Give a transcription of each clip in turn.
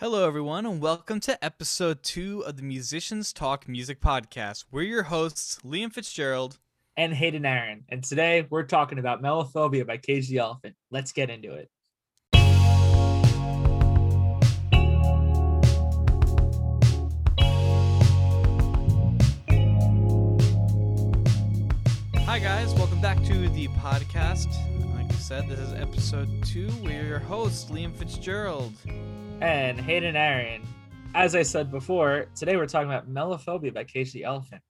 Hello, everyone, and welcome to episode two of the Musicians Talk Music Podcast. We're your hosts, Liam Fitzgerald. and Hayden Aron. And today we're talking about Melophobia by Cage the Elephant. Let's get into it. Hi, guys, welcome back to the podcast. Said, this is episode two. We're your hosts, Liam Fitzgerald. And Hayden Aron. As I said before, today we're talking about Melophobia by Cage the Elephant.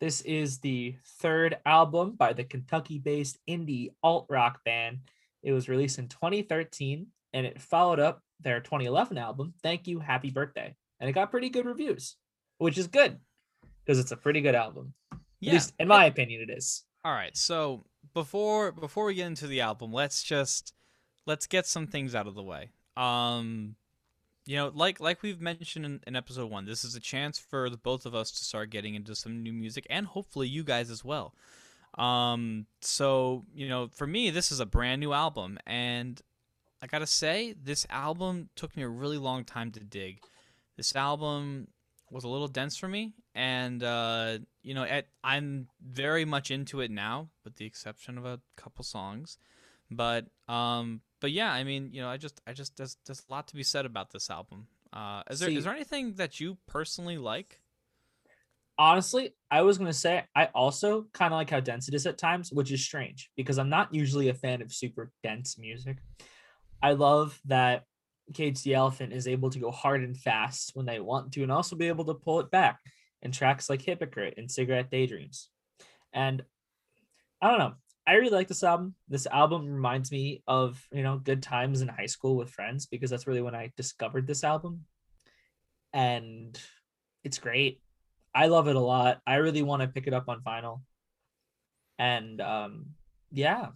This is the third album by the Kentucky based indie alt rock band. It was released in 2013 and it followed up their 2011 album, Thank You, Happy Birthday. And it got pretty good reviews, which is good because it's a pretty good album. At Yeah. least in my opinion, it is. All right. So before before we get into the album, let's just let's get some things out of the way. Um, you know, like like we've mentioned in, in episode one, this is a chance for the both of us to start getting into some new music, and hopefully you guys as well. Um, so you know, for me, this is a brand new album, and I gotta say, this album took me a really long time to dig. This album was a little dense for me, and uh, you know, at, I'm very much into it now, with the exception of a couple songs. But um, but yeah, I mean, you know, I just I just there's there's a lot to be said about this album. Uh, is there is See- there anything that you personally like? honestly, I was gonna say I also kind of like how dense it is at times, which is strange because I'm not usually a fan of super dense music. I love that Cage the Elephant is able to go hard and fast when they want to, and also be able to pull it back in tracks like Hypocrite and Cigarette Daydreams. And I don't know. I really like this album. This album reminds me of, you know, good times in high school with friends because that's really when I discovered this album. And it's great. I love it a lot. I really want to pick it up on vinyl. And um yeah.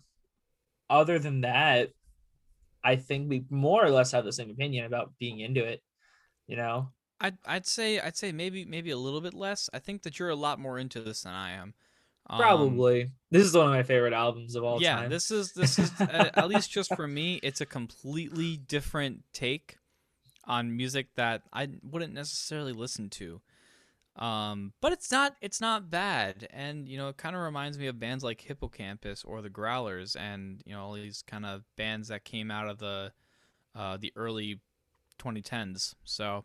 Other than that, I think we more or less have the same opinion about being into it, you know. I'd I'd say I'd say maybe maybe a little bit less. I think that you're a lot more into this than I am. Um, Probably. this is one of my favorite albums of all yeah, time. Yeah, this is this is at least just for me, it's a completely different take on music that I wouldn't necessarily listen to. Um, but it's not it's not bad, and you know, it kind of reminds me of bands like Hippo Campus or the Growlers, and you know, all these kind of bands that came out of the uh, the early 2010s. So,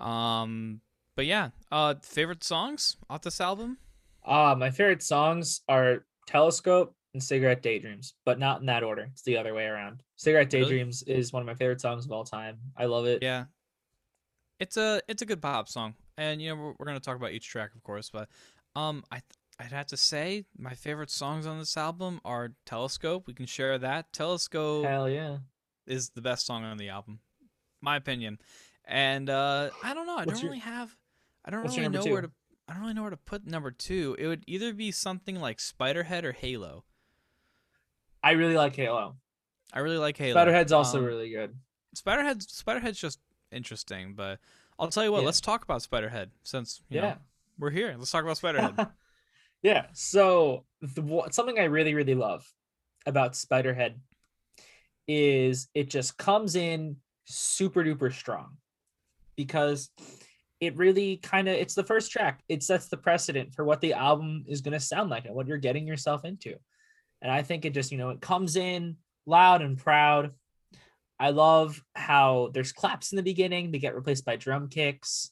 um, but yeah, uh, favorite songs off this album. Uh, my favorite songs are Telescope and Cigarette Daydreams, but not in that order. It's the other way around. Cigarette Really? Daydreams is one of my favorite songs of all time. I love it. Yeah, it's a it's a good pop song, and you know we're, we're gonna talk about each track, of course. But um, I th- I'd have to say my favorite songs on this album are Telescope. We can share that. Telescope Hell yeah. is the best song on the album, my opinion. And uh, I don't know. I What's don't your- really have. I don't really know number where to. I don't really know where to put number two. It would either be something like Spiderhead or Halo. I really like Halo. I really like Halo. Spiderhead's also Um, really good. Spiderhead's Spiderhead's just interesting, but I'll tell you what. Yeah. Let's talk about Spiderhead since you Yeah. know, we're here. Let's talk about Spiderhead. yeah. So the, something I really really love about Spiderhead is it just comes in super duper strong because it really kind of it's the first track. It sets the precedent for what the album is going to sound like and what you're getting yourself into. And I think it just, you know, it comes in loud and proud. I love how there's claps in the beginning, they get replaced by drum kicks.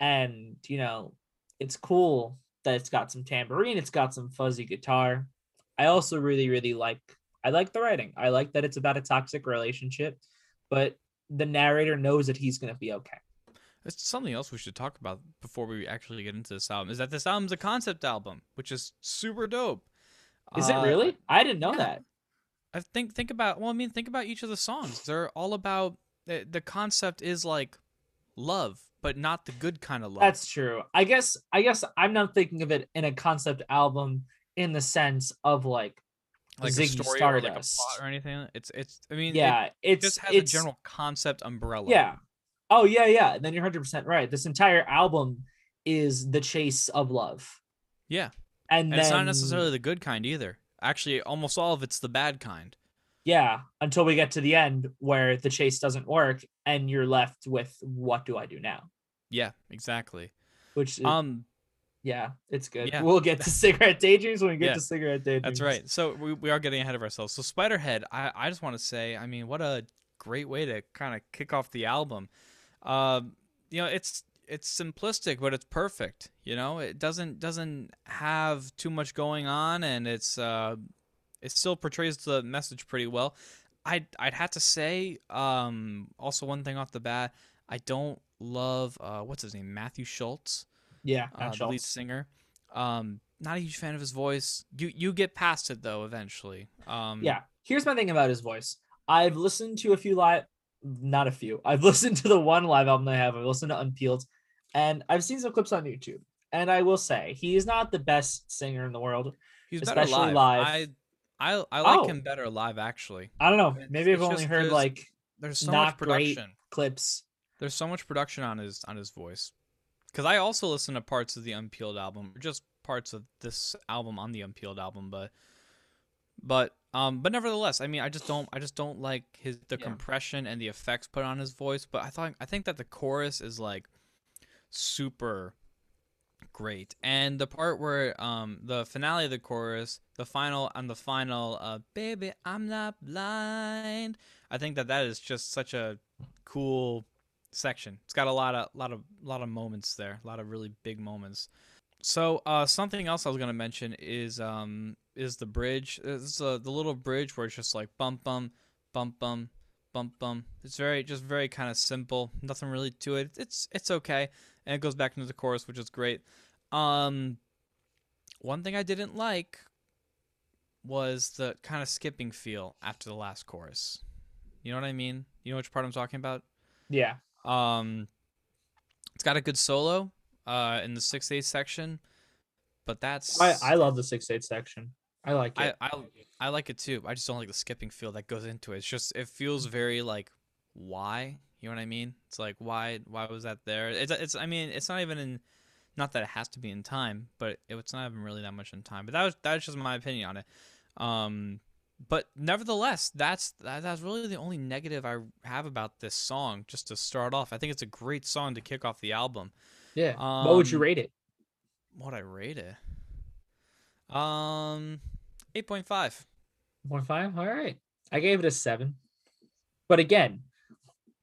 And, you know, it's cool that it's got some tambourine, it's got some fuzzy guitar. I also really, really like I like the writing. I like that it's about a toxic relationship, but the narrator knows that he's gonna be okay. It's something else we should talk about before we actually get into this album. Is that this album's a concept album, which is super dope. Is Uh, it really? I didn't know yeah. that. I think think about well, I mean, think about each of the songs. They're all about the, the concept is like love, but not the good kind of love. That's true. I guess I guess I'm not thinking of it in a concept album in the sense of like like a Ziggy story or like a plot or anything. It's it's. I mean, it yeah, it's just has it's a general concept umbrella. yeah. Oh yeah, yeah. Then you're 100 percent right. This entire album is the chase of love, yeah, and, and then it's not necessarily the good kind either. Actually, almost all of it's the bad kind. Yeah, until we get to the end where the chase doesn't work and you're left with what do I do now? Yeah, exactly. Which Um, yeah, it's good. yeah. We'll get to cigarette daydreams when we get Yeah, to cigarette daydreams. That's right. So we, we are getting ahead of ourselves. So Spiderhead, I, I just want to say, I mean, what a great way to kind of kick off the album. Um, you know, it's it's simplistic, but it's perfect. You know, it doesn't doesn't have too much going on, and it's uh, it still portrays the message pretty well. I'd I'd have to say, um, also one thing off the bat, I don't love uh, what's his name, Matthew Shultz Yeah, uh, the lead singer. Um, not a huge fan of his voice. You you get past it though eventually. Um, Yeah. Here's my thing about his voice. I've listened to a few live, not a few. I've listened to the one live album I have. I've listened to Unpeeled, and I've seen some clips on YouTube. And I will say he is not the best singer in the world. he's better especially live. live. I I I like Oh. him better live actually. I don't know. It's- Maybe I've it's only just heard like There's so Not much great. production. clips. There's so much production on his on his voice. Because I also listen to parts of the Unpeeled album, or just parts of this album on the Unpeeled album, but but um but nevertheless, I mean, I just don't I just don't like his the Yeah. compression and the effects put on his voice. But I thought I think that the chorus is like super great, and the part where um the finale of the chorus, the final on the final uh baby I'm not blind, I think that that is just such a cool section. It's got a lot of lot of lot of moments there, a lot of really big moments. So uh, something else I was gonna mention is um is the bridge. It's uh, the little bridge where it's just like bum bum bum bum bum bum. It's very just very kind of simple. Nothing really to it. It's it's okay, and it goes back into the chorus, which is great. Um, one thing I didn't like was the kind of skipping feel after the last chorus. You know what I mean? You know which part I'm talking about? Yeah. Um, it's got a good solo uh, in the six eight section, but that's I, I love the six eight section. I like it. I I like it too. I just don't like the skipping feel that goes into it. It's just it feels very like why you know what I mean? It's like why why was that there? It's it's I mean it's not even in not that it has to be in time, but it, it's not even really that much in time. But that was that's just my opinion on it. Um, but nevertheless, that's that, that's really the only negative I have about this song. Just to start off, I think it's a great song to kick off the album. yeah. what would you um, rate it? What I rate it? Um, eight point five. One five. All right. I gave it a seven. But again,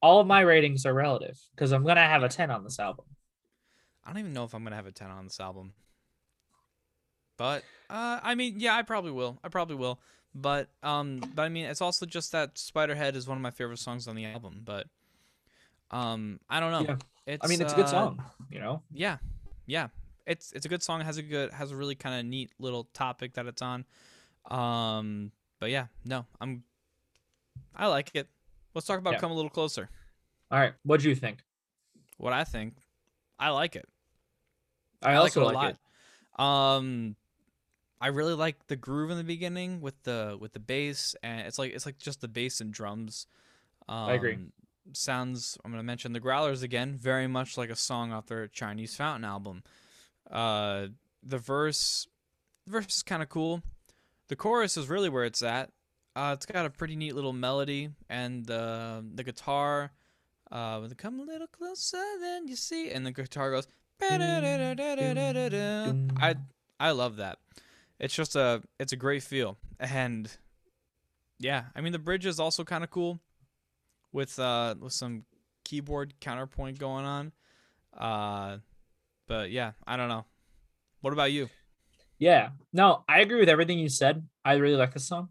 all of my ratings are relative because I'm gonna have a ten on this album. I don't even know if I'm gonna have a ten on this album. But uh, I mean, yeah, I probably will. I probably will. But um, but I mean, it's also just that Spiderhead is one of my favorite songs on the album. But um, I don't know. Yeah. It's, I mean, it's a good uh, song. You know. Yeah, yeah. It's it's a good song. It has a good has a really kind of neat little topic that it's on. Um, but yeah, no, I'm. I like it. Let's talk about Yeah. come a little closer. All right. What do you think? What I think, I like it. I, like it also a like it. Um, I really like the groove in the beginning with the with the bass, and it's like it's like just the bass and drums. Um, agree. Sounds. I'm gonna mention the Growlers again. Very much like a song off their Chinese Fountain album. Uh, the verse, the verse is kind of cool. The chorus is really where it's at. Uh, it's got a pretty neat little melody, and uh, the guitar. Uh, when they come a little closer than you see, and the guitar goes. I I love that. It's just a it's a great feel, and yeah, I mean the bridge is also kind of cool, with uh with some keyboard counterpoint going on. Uh, but yeah, I don't know. What about you? Yeah. No, I agree with everything you said. I really like this song.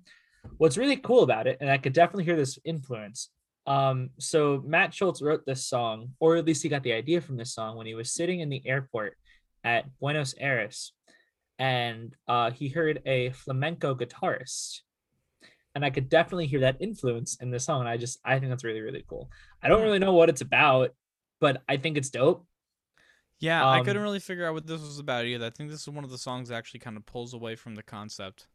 What's really cool about it, and I could definitely hear this influence. Um, so Matt Shultz wrote this song, or at least he got the idea from this song when he was sitting in the airport at Buenos Aires, and uh, he heard a flamenco guitarist, and I could definitely hear that influence in the song. And I just, I think that's really, really cool. I don't really know what it's about, but I think it's dope. Yeah, I Um, couldn't really figure out what this was about either. I think this is one of the songs that actually kind of pulls away from the concept.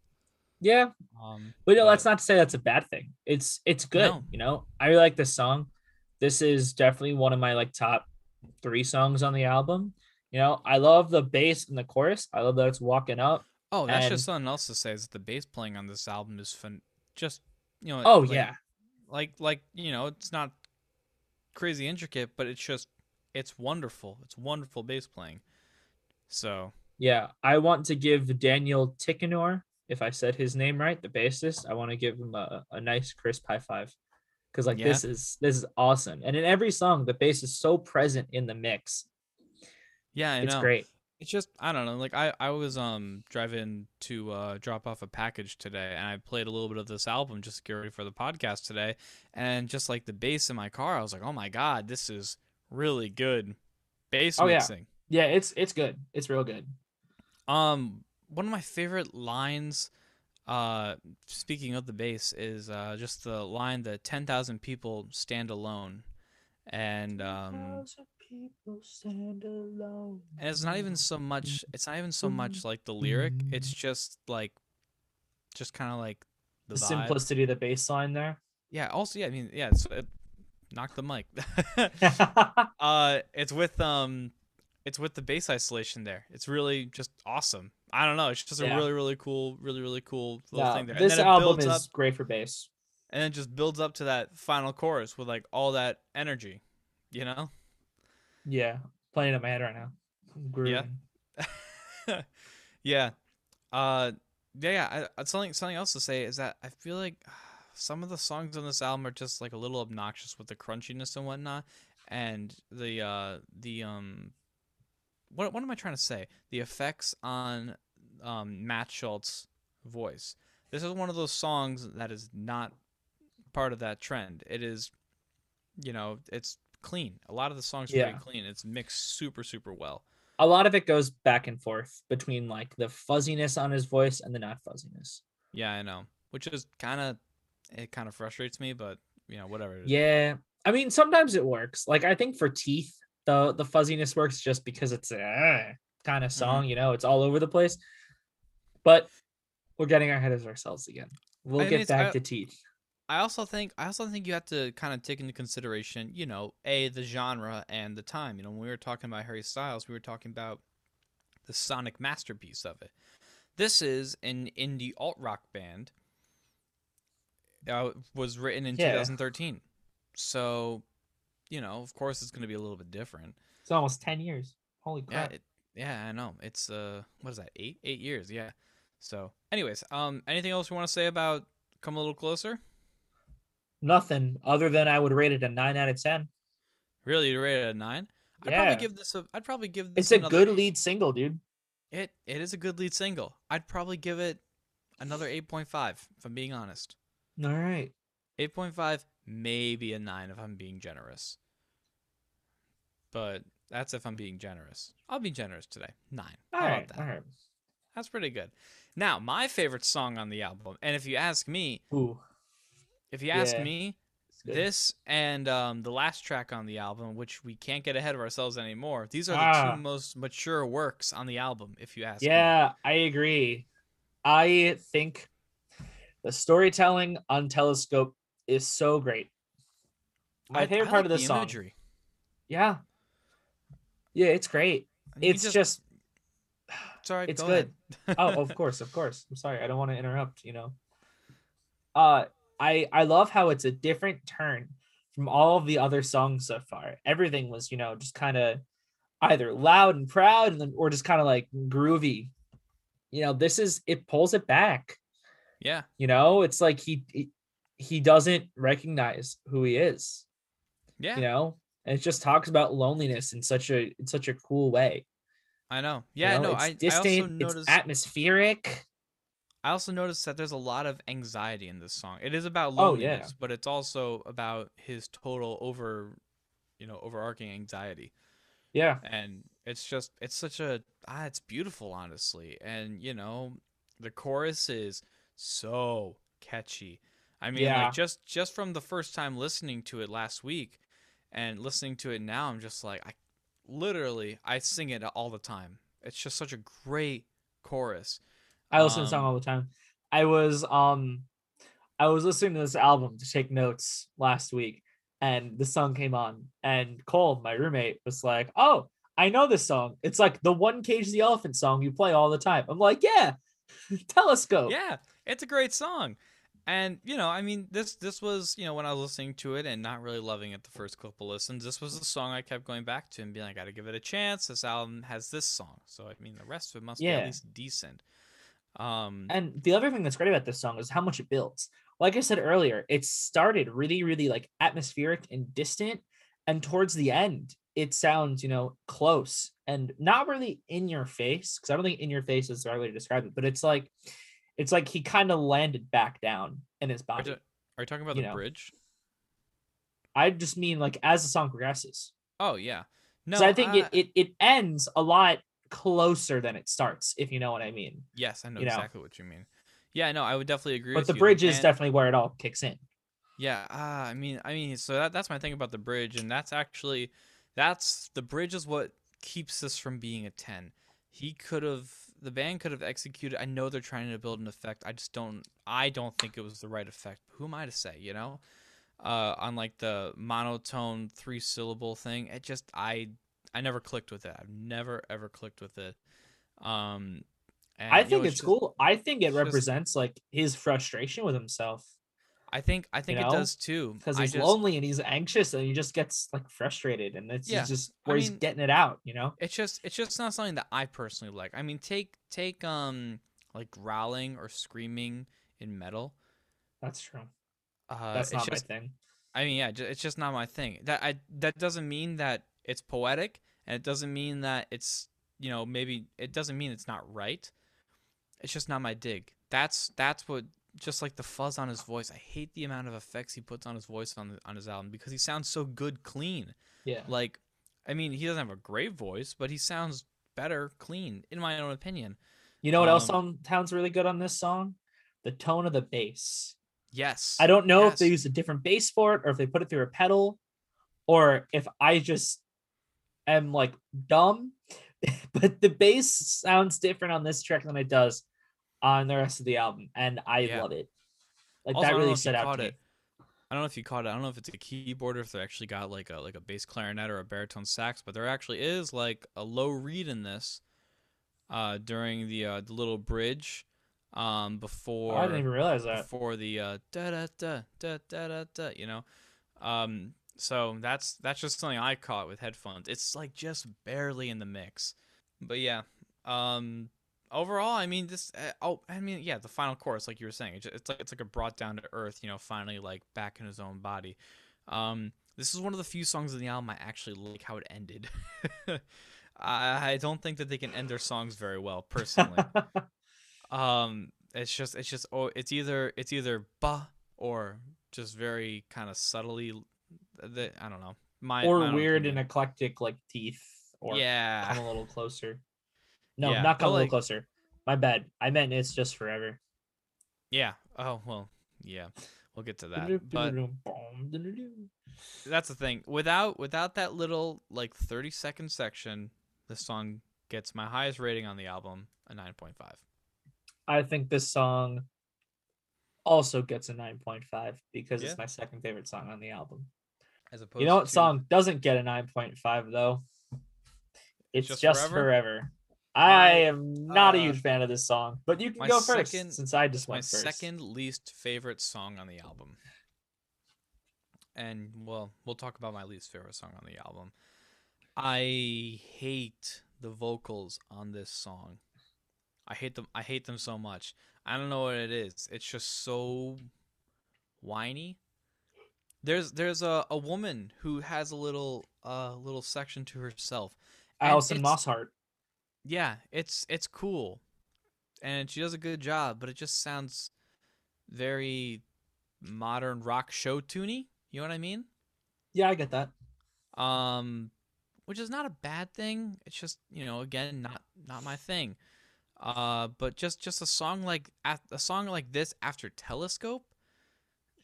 Yeah, Um, But no, but- that's not to say that's a bad thing. It's it's good. No. You know, I really like this song. This is definitely one of my like top three songs on the album. You know, I love the bass and the chorus. I love that it's walking up. Oh, that's And- just something else to say. Is that the bass playing on this album is fun, just you know. Oh like- yeah. like like you know, it's not crazy intricate, but it's just it's wonderful. It's wonderful bass playing. So Yeah, I want to give Daniel Tichenor, if I said his name right, the bassist, I want to give him a, a nice crisp high five. Cause like Yeah. this is this is awesome. And in every song, the bass is so present in the mix. Yeah, I it's know. great. It's just I don't know. Like I I was um driving to uh drop off a package today, and I played a little bit of this album just to get ready for the podcast today, and just like the bass in my car, I was like, oh my god, this is really good bass Oh, yeah. mixing. Yeah, it's it's good. It's real good. Um, one of my favorite lines, uh, speaking of the bass, is uh just the line that ten thousand people stand alone, and um, people stand alone. and it's not even so much. It's not even so much like the lyric. It's just like, just kind of like the, the vibe. simplicity of the bass line there. Yeah. Also, yeah. I mean, yeah. It's, it, knock the mic. uh, it's with um, it's with the bass isolation there. It's really just awesome. I don't know. It's just a Yeah. really, really cool, really, really cool little No, thing there. this and then it album is up, great for bass. and it just builds up to that final chorus with like all that energy. You know? Yeah, playing it in my head right now. Grooving. yeah. Uh, yeah. yeah I, I- something something else to say is that I feel like some of the songs on this album are just like a little obnoxious with the crunchiness and whatnot, and the uh the um. What, what am I trying to say? The effects on um, Matt Shultz's voice. This is one of those songs that is not part of that trend. It is, you know, it's clean. A lot of the songs are Yeah. very clean. It's mixed super, super well. A lot of it goes back and forth between like the fuzziness on his voice and the not fuzziness. Yeah, I know. Which is kind of it kind of frustrates me, but you know, whatever. Yeah, I mean sometimes it works. Like I think for Teeth, the the fuzziness works just because it's a kind of song. You know, it's all over the place. But we're getting ahead of ourselves again. We'll I mean, get back I- to Teeth. I also think I also think you have to kind of take into consideration, you know, a the genre and the time. You know, when we were talking about Harry Styles, we were talking about the sonic masterpiece of it. This is an indie alt rock band. Uh, was written in Yeah. 2013, so you know, of course, it's going to be a little bit different. It's almost ten years. Holy Yeah, crap! it, yeah, I know. It's uh, what is that? Eight, eight years. Yeah. So, anyways, um, anything else you want to say about "Come a Little Closer"? Nothing other than I would rate it a nine out of ten. Really, you rated it a nine? I'd Yeah. probably give this a. I'd probably give this. It's a good eight. lead single, dude. It it is a good lead single. I'd probably give it another eight point five. If I'm being honest, All right. eight point five, maybe a nine if I'm being generous. But that's if I'm being generous. I'll be generous today. Nine. All How that? All right. That's pretty good. Now, my favorite song on the album, and if you ask me, Ooh. If you ask Yeah, me, this and um, the last track on the album, which we can't get ahead of ourselves anymore. These are the Ah. two most mature works on the album, if you ask me. Yeah, I agree. I think the storytelling on Telescope is so great. My I- favorite I part like of the, the song. imagery. Yeah. Yeah, it's great. I mean, It's just sorry. it's go good. oh, of course, of course. I'm sorry. I don't want to interrupt, you know. Uh I I love how it's a different turn from all of the other songs so far. Everything was, you know, just kind of either loud and proud and then or just kind of like groovy. You know, this is it pulls it back. yeah, You know, it's like he he, doesn't recognize who he is, yeah, you know? And it just talks about loneliness in such a in such a cool way. I know. you Yeah, know? no, it's I, I also distant, noticed. it's atmospheric. I also noticed that there's a lot of anxiety in this song. It is about Oh, yeah. loneliness, but it's also about his total over, you know, overarching anxiety. Yeah. and it's just it's such a ah it's beautiful honestly and you know the chorus is so catchy i mean Yeah. like just just from the first time listening to it last week and listening to it now i'm just like i literally i sing it all the time it's just such a great chorus I listen to the song Um, all the time. I was um I was listening to this album to take notes last week and the song came on and Cole, my roommate, was like, "Oh, I know this song. It's like the one Cage the Elephant song you play all the time." I'm like, "Yeah. Telescope." yeah it's a great song And you know, I mean, this this was you know when I was listening to it and not really loving it the first couple listens. This was the song I kept going back to and being like, I got to give it a chance. This album has this song, so I mean, the rest of it must be at least decent. Um, And the other thing that's great about this song is how much it builds. Like I said earlier, it started really, really like atmospheric and distant. And towards the end, it sounds, you know, close and not really in your face. Cause I don't think in your face is the right way to describe it, but it's like it's like he kind of landed back down in his are, body. you, are you talking about you the know. bridge? I just mean like as the song progresses. Oh yeah, no, I think uh, it, it it ends a lot closer than it starts, if you know what I mean. Yes, I know you know. exactly what you mean. Yeah, no, I would definitely agree. But the you. bridge is And- definitely where it all kicks in. Yeah, uh, I mean, I mean, so that, that's my thing about the bridge, and that's actually, that's the bridge is what keeps this from being a ten. He could have, the band could have executed. I know they're trying to build an effect. I just don't, I don't think it was the right effect. Who am I to say? You know, uh, on like the monotone three syllable thing, it just, I, I never clicked with it. I've never ever clicked with it. Um, and, I you know, think it's just- cool. I think it it's just- represents like his frustration with himself I think, I think it know, does too. because he's just- lonely and he's anxious and he just gets like frustrated and it's Yeah, just I where he's getting it out, you know? it's just it's just not something that I personally like. I mean, take take um like growling or screaming in metal. That's true. Uh, That's it's not just, my thing. I mean, yeah, it's just not my thing. That I that doesn't mean that it's poetic, and it doesn't mean that it's you know maybe it doesn't mean it's not right. It's just not my dig. That's that's what just like the fuzz on his voice. I hate the amount of effects he puts on his voice on the, on his album because he sounds so good clean. Yeah. Like, I mean, he doesn't have a great voice, but he sounds better clean, in my own opinion. You know what else um, sound, sounds really good on this song? The tone of the bass. Yes. I don't know if they yes. used a different bass for it or if they put it through a pedal or if I just am like dumb. but the bass sounds different on this track than it does on the rest of the album. And I Yeah. love it. Like Also, that really stood out to me. it. I don't know if you caught it. I don't know if it's a keyboard or if they actually got like a like a bass clarinet or a baritone sax, but there actually is like a low reed in this uh during the uh the little bridge um before Oh, I didn't even realize that. before the uh da da da da da da da you know um so that's that's just something i caught with headphones. It's like just barely in the mix. But yeah um overall i mean this uh, oh i mean yeah the final chorus like you were saying it's, it's like it's like a brought down to earth you know finally like back in his own body. Um this is one of the few songs in the album i actually like how it ended. I, I don't think that they can end their songs very well personally. Um it's just it's just oh it's either it's either bah or just very kind of subtly the i don't know my or my weird opinion. and eclectic like teeth or yeah come a little closer. No, Yeah, not come a little like- closer. My bad. I meant it's just forever. yeah oh well yeah we'll get to that but that's the thing without without that little like 30 second section this song gets my highest rating on the album a 9.5 I think this song also gets a 9.5 because Yeah. it's my second favorite song on the album. As opposed You know what to song doesn't get a 9.5 though? It's Just just, Forever? forever. I am not a uh, huge fan of this song, but you can go first second- since I just went first. My second least favorite song on the album. And well, we'll talk about my least favorite song on the album. I hate the vocals on this song. I hate them I hate them so much. I don't know what it is. It's just so whiny. There's there's a, a woman who has a little uh little section to herself. Allison Mosshart. yeah, it's it's cool, and she does a good job. But it just sounds very modern rock show tuney. You know what I mean? Yeah, I get that. Um, which is not a bad thing. It's just you know again not not my thing. Uh, but just just a song like a song like this after Telescope.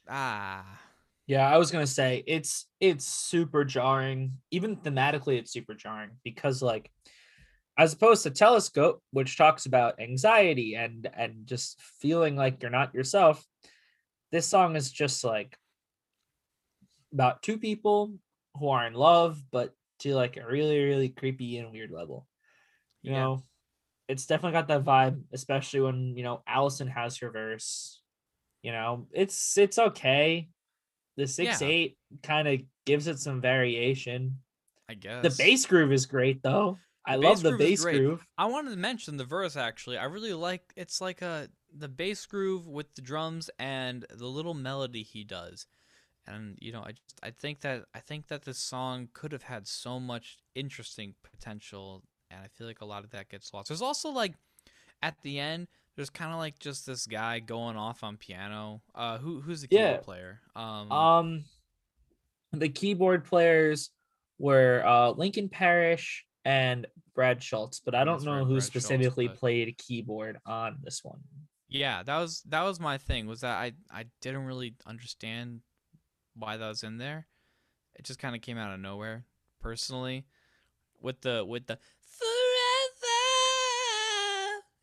Ah, Yeah, I was gonna say it's it's super jarring. Even thematically, it's super jarring because like as opposed to telescope, which talks about anxiety and and just feeling like you're not yourself, this song is just like about two people who are in love, but to like a really, really creepy and weird level. You Yeah. know, it's definitely got that vibe, especially when you know Allison has her verse. You know, it's it's okay. The six Yeah. eight kind of gives it some variation. I guess The bass groove is great though. I love the bass groove. I wanted to mention the verse actually. I really like it's like a the bass groove with the drums and the little melody he does. And you know, I just I think that I think that this song could have had so much interesting potential and I feel like a lot of that gets lost. There's also like at the end there's kind of like just this guy going off on piano. Uh who who's the keyboard Yeah. player? Um, Um, the keyboard players were uh Lincoln Parish and Brad Shultz, but I don't know right, who Brad Shultz, specifically but- played keyboard on this one. Yeah, that was that was my thing. Was that I I didn't really understand why that was in there. It just kind of came out of nowhere, personally. With the with the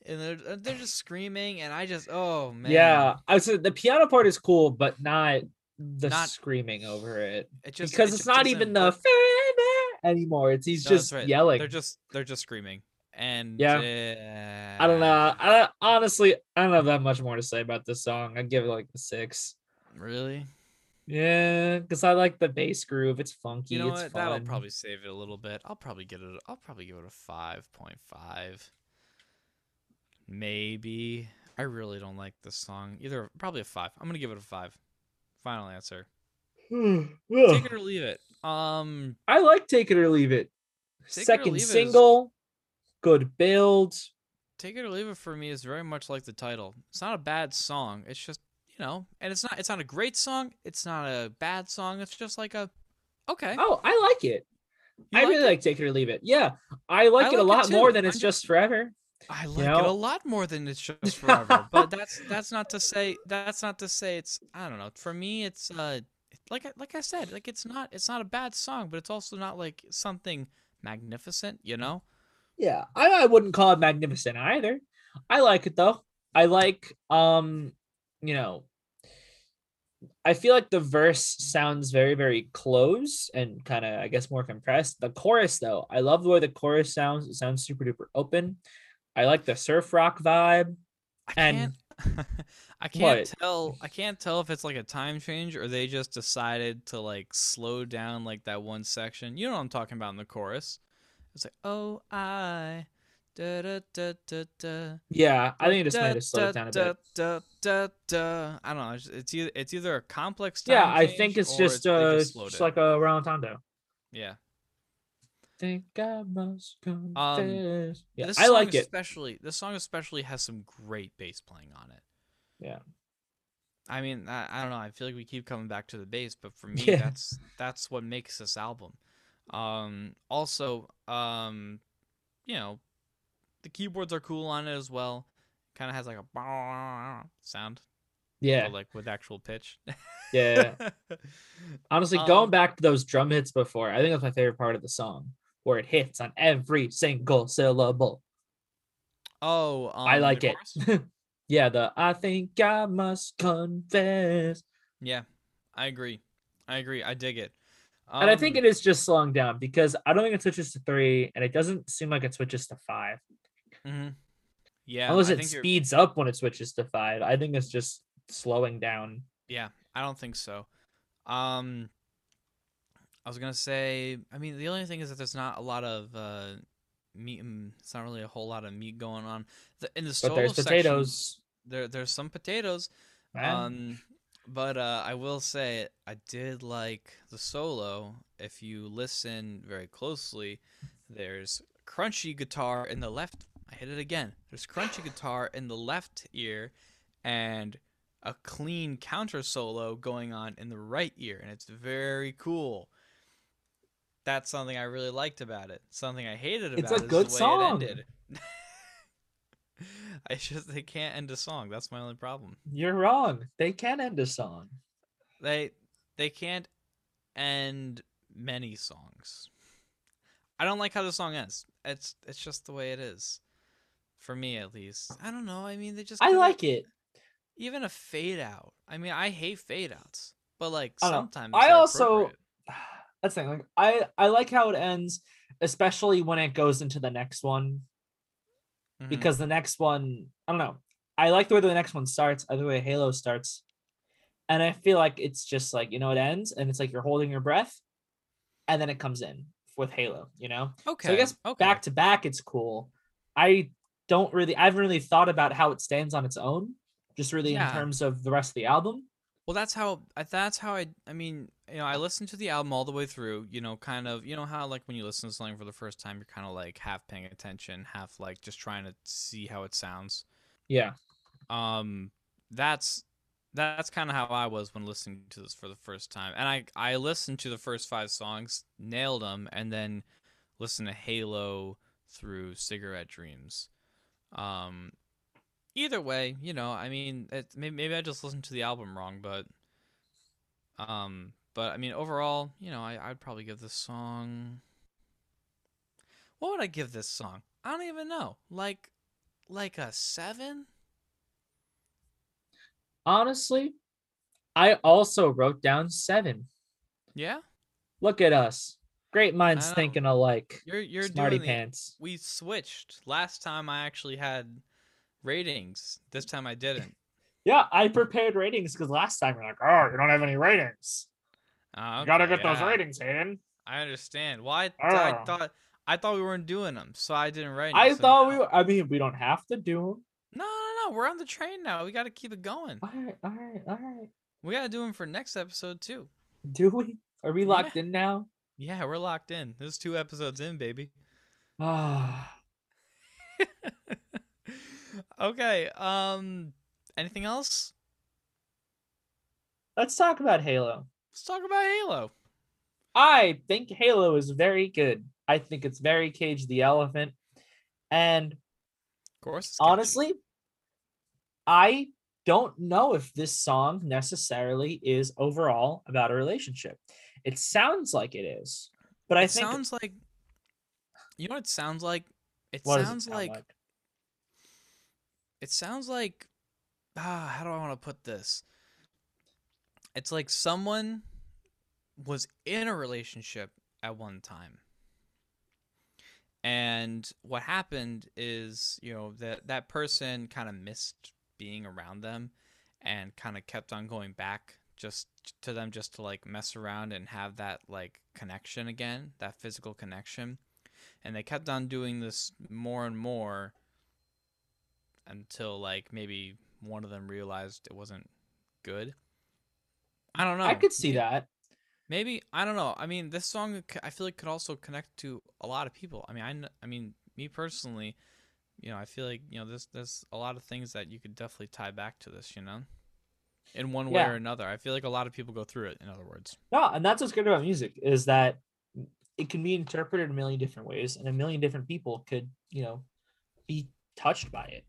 and they're uh, they're just screaming, and I just oh man, Yeah, I said the piano part is cool, but not the Not- screaming over it it just because it it's just not even the work. anymore. It's he's No, just right. yelling. They're just they're just screaming, and Yeah. I don't know. Uh, I honestly I don't have that much more to say about this song. I'd give it like a six. Really, Yeah, because I like the bass groove. It's funky. you know it's what? That'll probably save it a little bit. I'll probably get it. I'll probably give it a five point five. Maybe. I really don't like this song. Either probably a five. I'm gonna give it a five. Final answer. Take it or leave it. Um, I like take it or leave it. Take It or Second Leave It is- single, good build. take it or leave it for me is very much like the title. It's not a bad song. It's just you know, and it's not. It's not a great song. It's not a bad song. It's just like a okay. Oh, I like it. You I like really it? like take it or leave it. Yeah, I like it like a it lot more than I'm it's just- just forever. I like it know? a lot more than it's just forever. but that's that's not to say that's not to say it's I don't know. For me, it's uh like I- like I said, like it's not it's not a bad song, but it's also not like something magnificent. You know? Yeah, I, I wouldn't call it magnificent either. I like it though. I like um, you know, I feel like the verse sounds very very close and kind of I guess more compressed. The chorus though, I love the way the chorus sounds. It sounds super duper open. I like the surf rock vibe. I And- can't. I can't What? tell. I can't tell if it's like a time change or they just decided to like slow down like that one section. You know what I'm talking about in the chorus. It's like, oh, I. Da, da, da, da, da. Yeah, I think it just might have slowed down a bit. Da, da, da. I don't know. It's, it's either it's either a complex time Yeah, I think it's just they uh just it. like a Rotondo. yeah. Think I must confess. yeah, Um, This I like it. Especially this song especially has some great bass playing on it. Yeah. I mean, I, I don't know. I feel like we keep coming back to the bass, but for me, Yeah. that's that's what makes this album. Um, also, um, you know, the keyboards are cool on it as well. Kind of has like a sound, Yeah, like with actual pitch. yeah. Honestly, Um, going back to those drum hits before, I think that's my favorite part of the song, where it hits on every single syllable. oh, um, I like it. yeah, the I think I must confess. Yeah, I agree. I agree. I dig it. and I think Um, it is just slowing down because I don't think it switches to three, and it doesn't seem like it switches to five. mm-hmm. Yeah, Unless I it think you're- speeds up when it switches to five. I think it's just slowing down. Yeah, I don't think so. Um, I was gonna say, I mean, the only thing is that there's not a lot of uh, meat. It's not really a whole lot of meat going on. The, in the But solo there's section, potatoes. there there's some potatoes. man. Um, but uh, I will say I did like the solo. If you listen very closely, there's crunchy guitar in the left. I hit it again. There's crunchy guitar in the left ear, and a clean counter solo going on in the right ear, and it's very cool. That's something I really liked about it. Something I hated about it. It's a it is good the way song. it ended. I just they can't end a song. That's my only problem. You're wrong. They can end a song. they they can't end many songs. I don't like how the song ends. It's it's just the way it is. For me at least. I don't know. I mean they just I like it. even a fade out. I mean I hate fade outs. But like I sometimes I also-. That's the thing. Like I, I like how it ends, especially when it goes into the next one. Mhm. Because the next one, I don't know. I like the way the next one starts. I like the way Halo starts. And I feel like it's just like, you know, it ends and it's like you're holding your breath and then it comes in with Halo, you know? Okay. So I guess okay. back to back, it's cool. I don't really, I haven't really thought about how it stands on its own, just really Yeah. in terms of the rest of the album. Well, that's how. I- That's how I. I mean, you know, I listened to the album all the way through. You know, kind of. You know how like when you listen to something for the first time, you're kind of like half paying attention, half like just trying to see how it sounds. Yeah. Um, that's that's kind of how I was when listening to this for the first time. And I I listened to the first five songs, nailed them, and then listened to Halo through Cigarette Dreams. Um, either way, you know, I mean, it, maybe maybe I just listened to the album wrong, but um, but I mean, overall, you know, I I'd probably give this song. What would I give this song? I don't even know. Like, like a seven. Honestly, I also wrote down seven. Yeah, Look at us. Great minds thinking alike. you're you're Smarty doing the- pants. We switched. Last time I actually had ratings. This time I didn't. Yeah, I prepared ratings because last time you're like, oh, you don't have any ratings. Uh, You gotta okay, get those ratings, Hayden. I understand. Why? I Ah. thought I thought we weren't doing them, so I didn't write. I so thought we were, I mean, we don't have to do them. No, no, no. We're on the train now. We got to keep it going. All right, all right, all right. We got to do them for next episode too. Do we? Are we Yeah. locked in now? Yeah, we're locked in. There's two episodes in, baby. Ah, okay. Um. Anything else? let's talk about Halo. Let's talk about Halo. I think Halo is very good. I think it's very Cage the Elephant. And Of course. catchy. honestly, I don't know if this song necessarily is overall about a relationship. It sounds like it is, but I it think sounds like. You know what it sounds like? It does it sounds sound like, it sounds like ah how do I want to put this? It's like someone was in a relationship at one time. And what happened is, you know, that that person kind of missed being around them and kind of kept on going back just to them just to like mess around and have that like connection again, that physical connection. And they kept on doing this more and more until like maybe one of them realized it wasn't good. I don't know. I could see May- that. Maybe I don't know. I mean, this song I feel like could also connect to a lot of people. I mean, I, I mean, me personally, you know, I feel like you know, there's there's a lot of things that you could definitely tie back to this. You know, in one way Yeah. or another. I feel like a lot of people go through it. In other words, No, and that's what's good about music is that it can be interpreted a million different ways, and a million different people could, you know, be touched by it.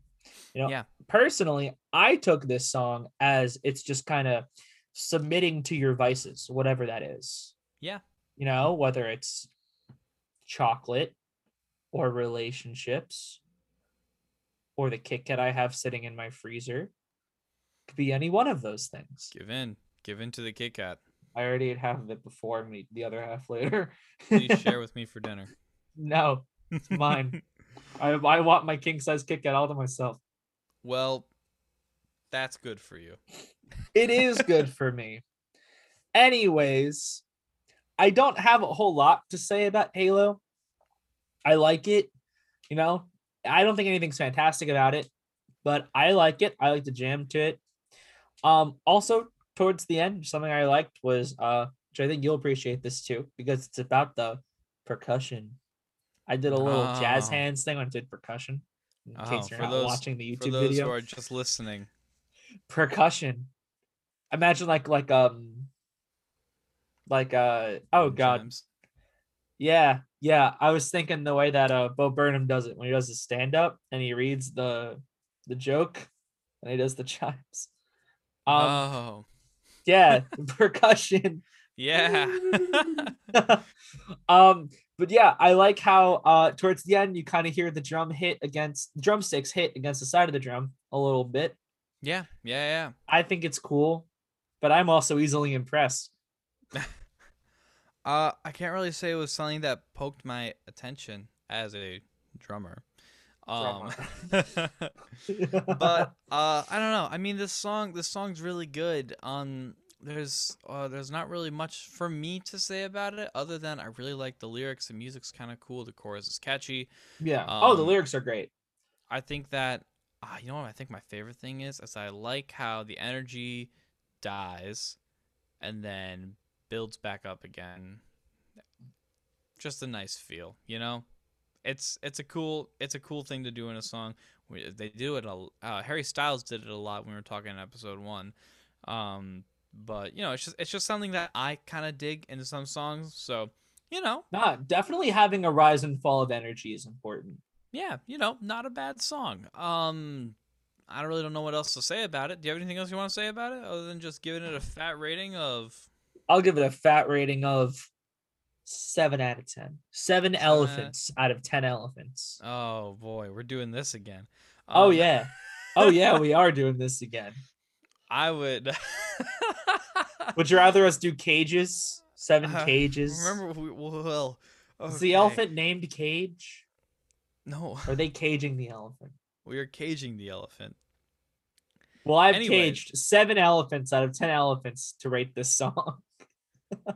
You know, Yeah. personally, I took this song as it's just kind of submitting to your vices, whatever that is. Yeah. You know, whether it's chocolate or relationships or the Kit Kat I have sitting in my freezer. Could be any one of those things. give in, give in to the Kit Kat. I already ate half of it before. I'm the other half later. Please share with me for dinner. no, it's mine. I I want my king size Kit Kat all to myself. well, that's good for you. It is good for me. Anyways, I don't have a whole lot to say about Halo. I like it. You know, I don't think anything's fantastic about it, but I like it. I like to jam to it. Um, also towards the end, something I liked was uh, which I think you'll appreciate this too, because it's about the percussion. I did a little jazz Oh. hands thing when I did percussion. In Oh, case you're for not those- watching the YouTube For those video who are just listening, percussion. Imagine like like um like uh oh god yeah yeah I was thinking the way that uh Bo Burnham does it when he does his stand up and he reads the the joke and he does the chimes. Um oh, yeah percussion. yeah. um but yeah I like how uh towards the end you kind of hear the drum hit against drumsticks hit against the side of the drum a little bit. yeah, yeah, yeah. I think it's cool, but I'm also easily impressed. Uh, I can't really say it was something that poked my attention as a drummer. Um, Drummer. but uh, I don't know. I mean, this song, this song's really good. Um, there's uh, there's not really much for me to say about it, other than I really like the lyrics. The music's kind of cool. The chorus is catchy. yeah. oh, the Um, lyrics are great. I think that uh, you know what I think my favorite thing is is I like how the energy dies and then builds back up again. Just a nice feel, you know. It's it's a cool it's a cool thing to do in a song. We- They do it a uh, Harry Styles did it a lot when we were talking in episode one. Um, but you know it's just it's just something that I kind of dig into some songs. So you know Nah, definitely having a rise and fall of energy is important. yeah, you know, not a bad song. Um, I really don't know what else to say about it. Do you have anything else you want to say about it other than just giving it a fat rating of? I'll give it a fat rating of seven out of ten. Seven elephants out of ten elephants. Oh boy, we're doing this again. oh Um, yeah. Oh yeah, we are doing this again. I would. Would you rather us do cages? Seven Uh, cages. Remember, we, well, Is the elephant named Cage? No, are they caging the elephant? we are caging the elephant. Well, I've Anyways. caged seven elephants out of ten elephants to rate this song.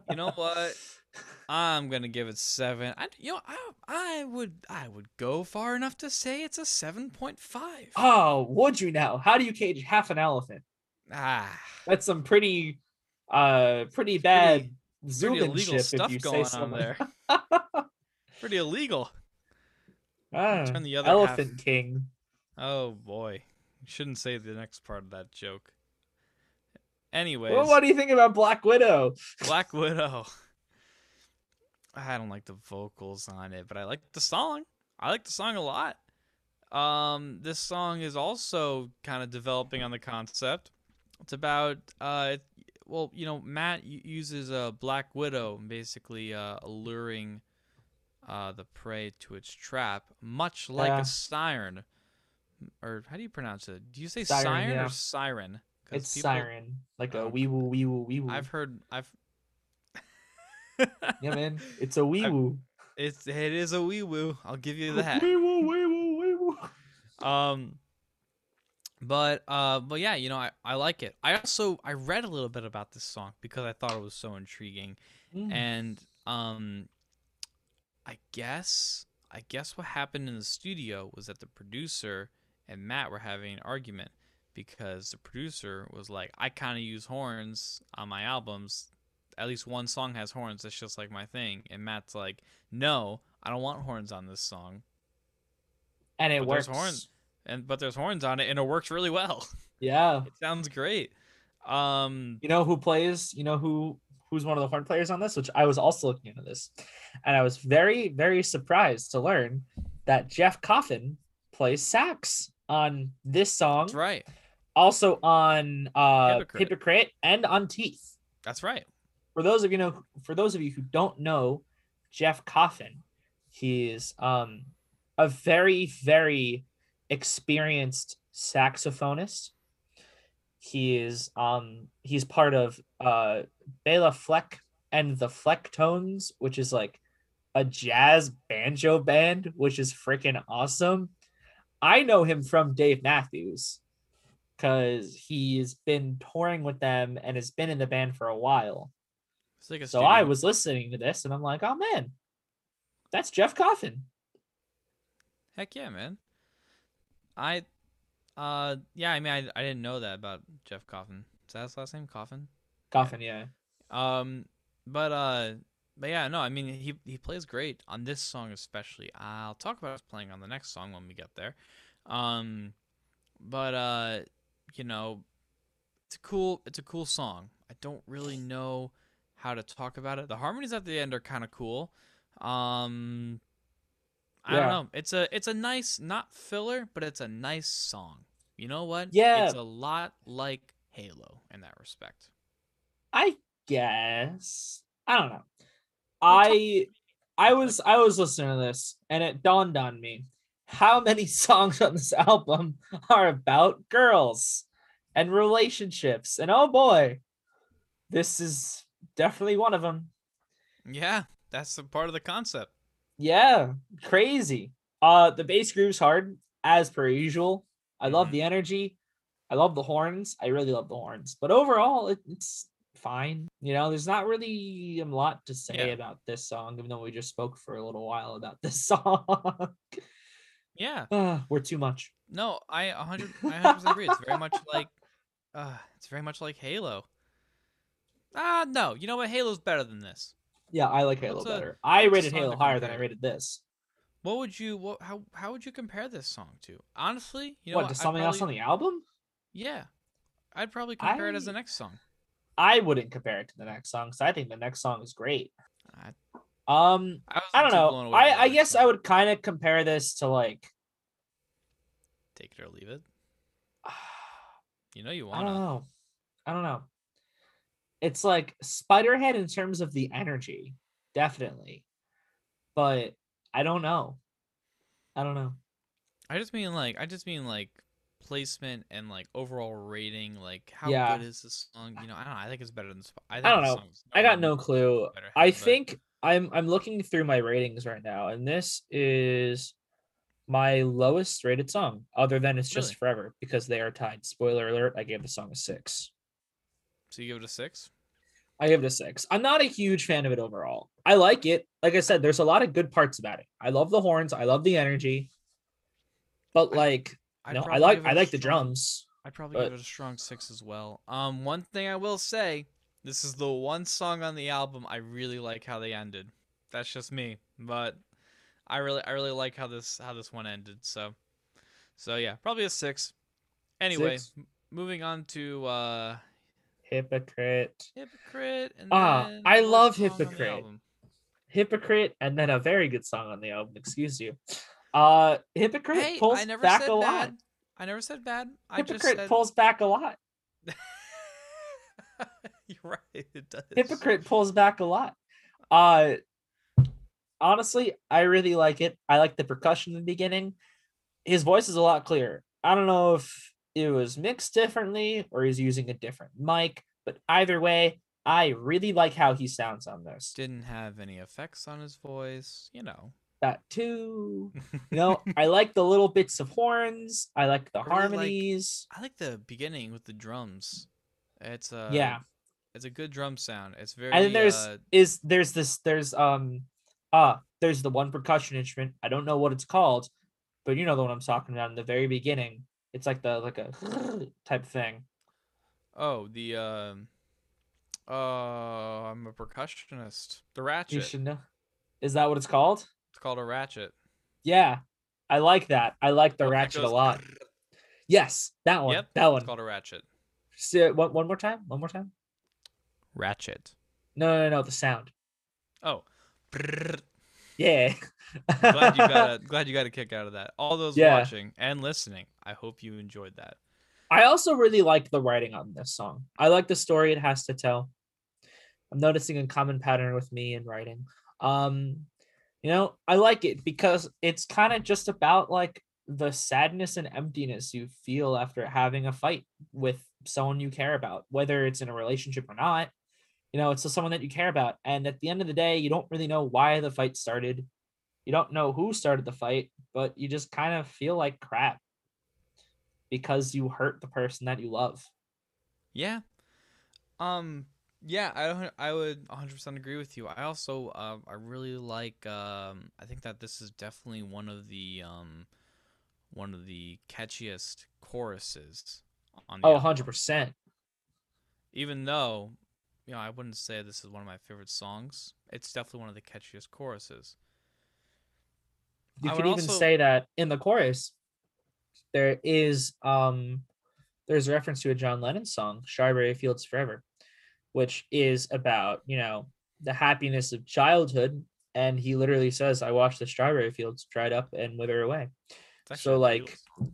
You know what? I'm gonna give it seven. I, you know, I, I would, I would go far enough to say it's a seven point five. Oh, would you now? How do you cage half an elephant? Ah. That's some pretty, uh, pretty bad pretty illegal zoommanship if stuff you say going so. on there. Pretty illegal. Ah, Turn the other Elephant half- King. Oh boy, you shouldn't say the next part of that joke. Anyways, Well, what do you think about Black Widow? Black Widow. I don't like the vocals on it, but I like the song. I like the song a lot. Um, this song is also kind of developing on the concept. It's about uh, well, you know, Matt uses a Black Widow, basically uh, alluring uh, the prey to its trap, much like Yeah. a siren. Or how do you pronounce it? Do you say Siren, siren yeah. or siren? It's people- Siren, like a Oh, wee woo wee woo wee woo. I've heard. I've. Yeah, man, it's a wee woo. It's it is a wee woo. I'll give you that. Wee woo wee woo wee woo. Um, but uh, but yeah, you know, I I like it. I also I read a little bit about this song because I thought it was so intriguing, Mm. and um, I guess I guess what happened in the studio was that the producer and Matt were having an argument because the producer was like, I kind of use horns on my albums. At least one song has horns. That's just like my thing. And Matt's like, No, I don't want horns on this song. and it but works. horns. And but there's horns on it, and it works really well. Yeah. It sounds great. Um, You know who plays? You know who who's one of the horn players on this? Which I was also looking into this, and I was very very surprised to learn that Jeff Coffin plays sax on this song. that's right. Also on uh Hypocrite. Hypocrite and on Teeth. That's right. For those of you know, for those of you who don't know, Jeff Coffin, he's um a very very experienced saxophonist. He is um he's part of uh Bela Fleck and the Flecktones, which is like a jazz banjo band, which is freaking awesome. I know him from Dave Matthews because he's been touring with them and has been in the band for a while. Like a So I was listening to this and I'm like, oh man, that's Jeff Coffin. Heck yeah, man. I, uh, yeah. I mean, I, I didn't know that about Jeff Coffin. Is that his last name? Coffin. Coffin, yeah. Um, but uh, but yeah, no. I mean, he he plays great on this song especially. I'll talk about his playing on the next song when we get there. Um, but uh, you know, it's a cool it's a cool song. I don't really know how to talk about it. The harmonies at the end are kind of cool. Um, I Yeah. don't know. It's a it's a nice not filler, but it's a nice song. You know what? Yeah. It's a lot like Halo in that respect. I guess. I don't know. I I was I was listening to this and it dawned on me how many songs on this album are about girls and relationships. And oh boy, this is definitely one of them. Yeah, that's a part of the concept. Yeah, crazy. Uh the bass groove's hard. as per usual. I love Mhm. the energy. I love the horns. I really love the horns. But overall, it, it's fine. You know, there's not really a lot to say Yeah. about this song, even though we just spoke for a little while about this song. Yeah. Ah, we're too much. No, I 100 I 100% agree. It's very much like uh it's very much like Halo. Ah, no. You know what? Halo's better than this. Yeah, I like Halo What's a- better. I what's a rated song Halo to higher than I compare? rated this. What would you what how how would you compare this song to? Honestly, you know what, what? to I'd something else on probably- the album? Yeah. I'd probably compare it as the I- next song. I wouldn't compare it to the next song because I think the next song is great. I, Um, I, I don't too blown know. away by I, the I next guess I song. would kind of compare this to like take it or leave it. You know you I don't wanna. know. I don't know. It's like Spiderhead in terms of the energy, definitely. But I don't know. I don't know. I just mean like I just mean like placement and like overall rating. Like how Yeah. good is this song? You know, I don't know. I think it's better than. Sp- I, think don't know. I got no clue. better I but- think I'm I'm looking through my ratings right now, and this is my lowest rated song, other than it's just Really? forever because they are tied. Spoiler alert: I gave the song a six. So you give it a six. I give it a six. I'm not a huge fan of it overall. I like it. Like I said, there's a lot of good parts about it. I love the horns. I love the energy. But like, I'd no, I like I I like the strong- drums. I'd probably but- give it a strong six as well. Um, one thing I will say, this is the one song on the album I really like how they ended. That's just me, but I really, I really like how this, how this one ended. So, so yeah, probably a six. Anyway, Six. moving on to uh, Hypocrite. hypocrite. Ah, I love song on the Hypocrite. Hypocrite, and then a very good song on the album. Excuse you. Uh, Hypocrite Hey, pulls I never back said a lot. I never said bad. I just Hypocrite said pulls back a lot. You're right. It does. Hypocrite pulls back a lot. Uh honestly, I really like it. I like the percussion in the beginning. His voice is a lot clearer. I don't know if it was mixed differently or he's using a different mic, but either way, I really like how he sounds on this. Didn't have any effects on his voice. You know. That too. You know, I like the little bits of horns. I like the I really like- harmonies. I like the beginning with the drums. It's uh yeah. it's a good drum sound. It's very and then there's uh, is there's this there's um uh there's the one percussion instrument i don't know what it's called but you know the one i'm talking about in the very beginning it's like the like a type thing oh the um uh I'm a percussionist. The ratchet. you should know is that what it's called It's called a ratchet. yeah i like that i like the Oh, ratchet a lot yes that one Yep, that one. It's called a ratchet. It one, one more time one more time Ratchet. no no no, no the sound Oh. Brrr. Yeah glad you got a glad you got a kick out of that. All those Yeah. watching and listening, I hope you enjoyed that. I also really like the writing on this song. I like the story it has to tell. I'm noticing a common pattern with me in writing. Um, you know, I like it because it's kind of just about like the sadness and emptiness you feel after having a fight with someone you care about, whether it's in a relationship or not. You know, it's still someone that you care about. And at the end of the day, you don't really know why the fight started. You don't know who started the fight, but you just kind of feel like crap because you hurt the person that you love. Yeah. Um. Yeah, I don't. I would 100% agree with you. I also, uh, I really like. Um, I think that this is definitely one of the, um, one of the catchiest choruses on the Oh, album. 100%. Even though, you know, I wouldn't say this is one of my favorite songs. It's definitely one of the catchiest choruses. You I could even also- say that in the chorus, there is um there's a reference to a John Lennon song, Strawberry Fields Forever, which is about, you know, the happiness of childhood. And he literally says, I watched the strawberry fields dried up and wither away. So, like, song.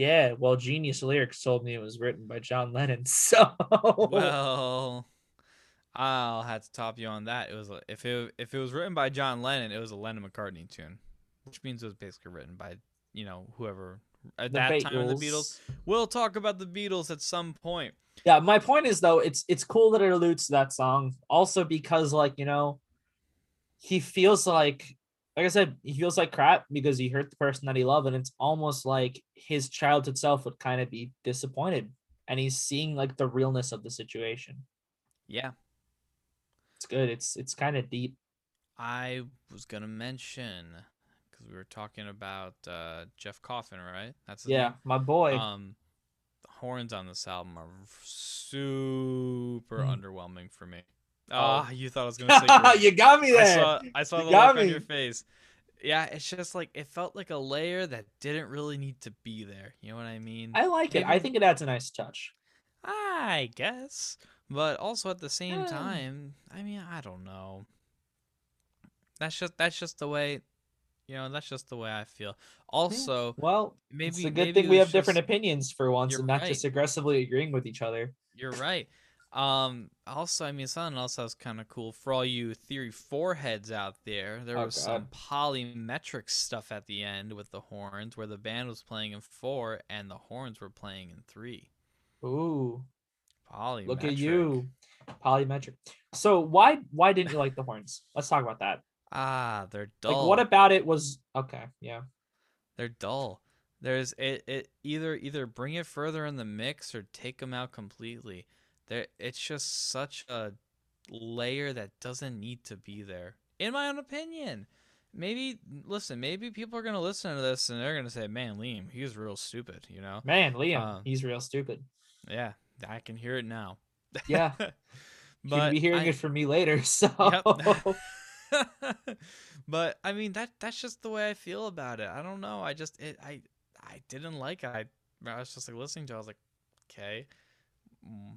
Yeah, well, Genius Lyrics told me it was written by John Lennon. So well, I'll have to top you on that. It was if it if it was written by John Lennon, it was a Lennon McCartney tune, which means it was basically written by you know whoever at the that time of the Beatles. Beatles. We'll talk about the Beatles at some point. Yeah, my point is though, it's it's cool that it alludes to that song. Also because like, you know, he feels like like I said, he feels like crap because he hurt the person that he loved, and it's almost like his childhood self would kind of be disappointed, and he's seeing like the realness of the situation. Yeah. It's good. It's it's kind of deep. I was gonna mention because we were talking about uh, Jeff Coffin, right? That's Yeah, name? my boy. Um, the horns on this album are super Mm. underwhelming for me. Oh. Ah, you thought I was gonna say you got me I there. saw I saw the look on your face. Yeah, it's just like it felt like a layer that didn't really need to be there. You know what I mean? I like it. I think it adds a nice touch. I guess. But also at the same Eh. time, I mean, I don't know. That's just that's just the way you know, that's just the way I feel. Also, Well, maybe it's a good maybe thing we have different opinions for once and not right. just aggressively agreeing with each other. You're right. Um also I mean something else that was kinda cool for all you theory four heads out there. There Oh, was some polymetric stuff at the end with the horns where the band was playing in four and the horns were playing in three. Ooh, Polymetric. look at you, polymetric. So why why didn't you like the horns? Let's talk about that. Ah, they're dull. Like, what about it was okay? Yeah, they're dull. There's it, it either either bring it further in the mix or take them out completely. There it's just such a layer that doesn't need to be there. In my own opinion. Maybe listen, maybe people are gonna listen to this and they're gonna say, Man, Liam, he's real stupid, you know? man, Liam, Um, he's real stupid. Yeah, I can hear it now. Yeah, but but be hearing I- it from me later. So Yep. but I mean that that's just the way I feel about it. I don't know. I just it I I didn't like it. I I was just like listening to. it. I was like, okay, mm,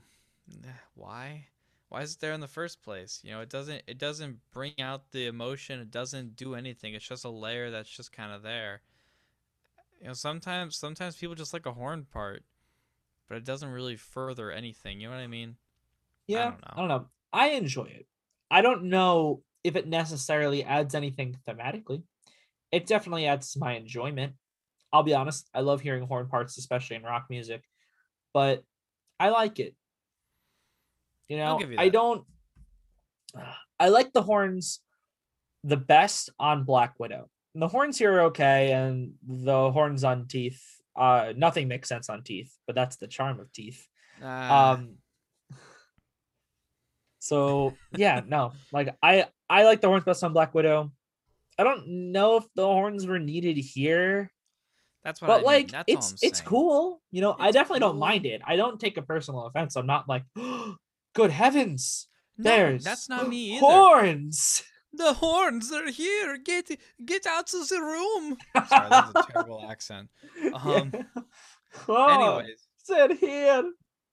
why? Why is it there in the first place? You know, it doesn't it doesn't bring out the emotion. It doesn't do anything. It's just a layer that's just kind of there. You know, sometimes sometimes people just like a horn part, but it doesn't really further anything. You know what I mean? yeah, don't know. I don't know. I enjoy it. I don't know if it necessarily adds anything thematically. It definitely adds to my enjoyment. I'll be honest, I love hearing horn parts, especially in rock music, but I like it. You know, you I don't. I like the horns the best on Black Widow. The horns here are okay, and the horns on Teeth, uh, nothing makes sense on Teeth, but that's the charm of Teeth. Ah. Um so yeah, no. Like I I like the horns best on Black Widow. I don't know if the horns were needed here, That's what I but mean. like That's it's it's saying. cool. You know, I It's definitely don't mind it. I don't take a personal offense. I'm not like, good heavens, No, there's that's not me either. horns. The horns are here. Get get out of the room. Sorry, that's a terrible accent. Um, Yeah. Oh, Anyways, sit here.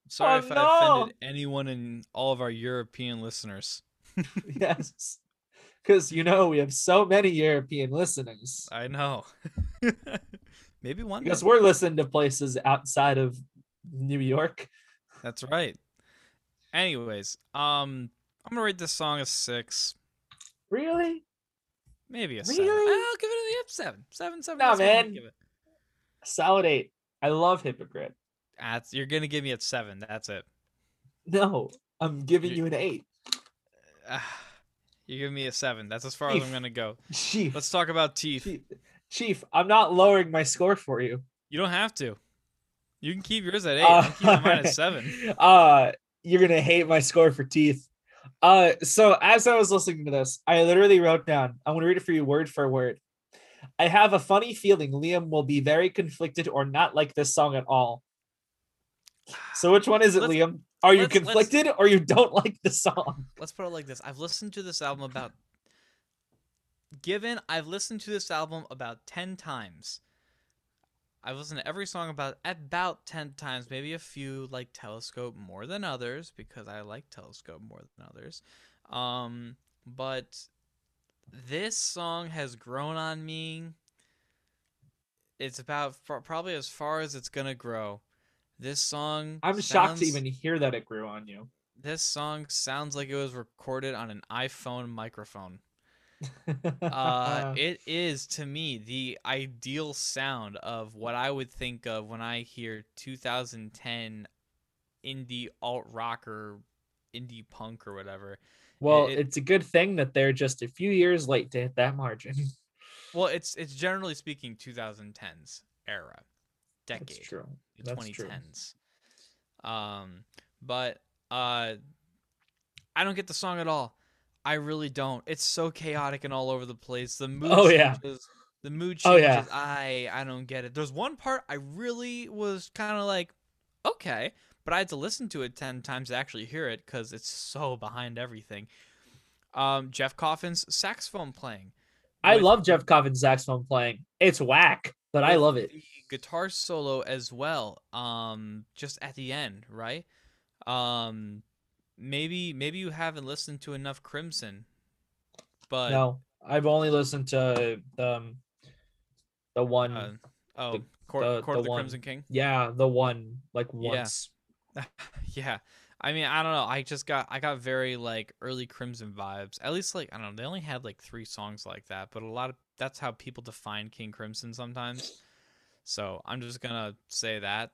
sorry oh, if I no. offended anyone in all of our European listeners. yes. Because you know we have so many European listeners. I know. Maybe one. Because day. we're listening to places outside of New York. That's right. Anyways, um, I'm gonna rate this song a six, Really? maybe a seven. I'll give it a seven, seven, seven. Nah, man. Give it. Solid eight. I love Hypocrite. That's, you're gonna give me a seven. That's it. No, I'm giving You- you an eight. Ah, you give me a seven. That's as far as I'm gonna go. Chief, Let's talk about teeth. Chief, Chief, I'm not lowering my score for you. You don't have to. You can keep yours at eight. I'm keeping mine at seven. Uh, you're gonna hate my score for teeth. Uh, so as I was listening to this, I literally wrote down. I'm gonna read it for you word for word. I have a funny feeling Liam will be very conflicted or not like this song at all. So which one is it, Let's- Liam? Are you conflicted or you don't like the song? Let's put it like this. I've listened to this album about given I've listened to this album about 10 times. I've listened to every song about about 10 times, maybe a few like Telescope more than others because I like Telescope more than others. Um but this song has grown on me. It's about probably as far as it's going to grow. This song I'm shocked to even hear that it grew on you. this song sounds like it was recorded on an iPhone microphone. Uh, it is to me the ideal sound of what I would think of when I hear 2010 indie alt rock or indie punk or whatever. well, it- it's a good thing that they're just a few years late to hit that margin. well, it's it's generally speaking 2010s era, decade. That's true. That's true. 2010s. Um, but uh, I don't get the song at all. I really don't. It's so chaotic and all over the place. The mood Oh, yeah. The mood Oh, changes. yeah. I I don't get it. There's one part I really was kind of like, okay, but I had to listen to it ten times to actually hear it because it's so behind everything. Um, Jeff Coffin's saxophone playing. I with- love Jeff Coffin's saxophone playing. It's whack, but I love it. the guitar solo as well. Um, just at the end, right? Um, maybe maybe you haven't listened to enough Crimson, but No, I've only listened to um, the one. uh, oh, Court, the- Court the of the one. Crimson King. yeah, the one like Yeah. once. yeah. I mean, I don't know. I just got I got very like early Crimson vibes. At least like I don't know. They only had like three songs like that, but a lot of that's how people define King Crimson sometimes. So I'm just gonna say that.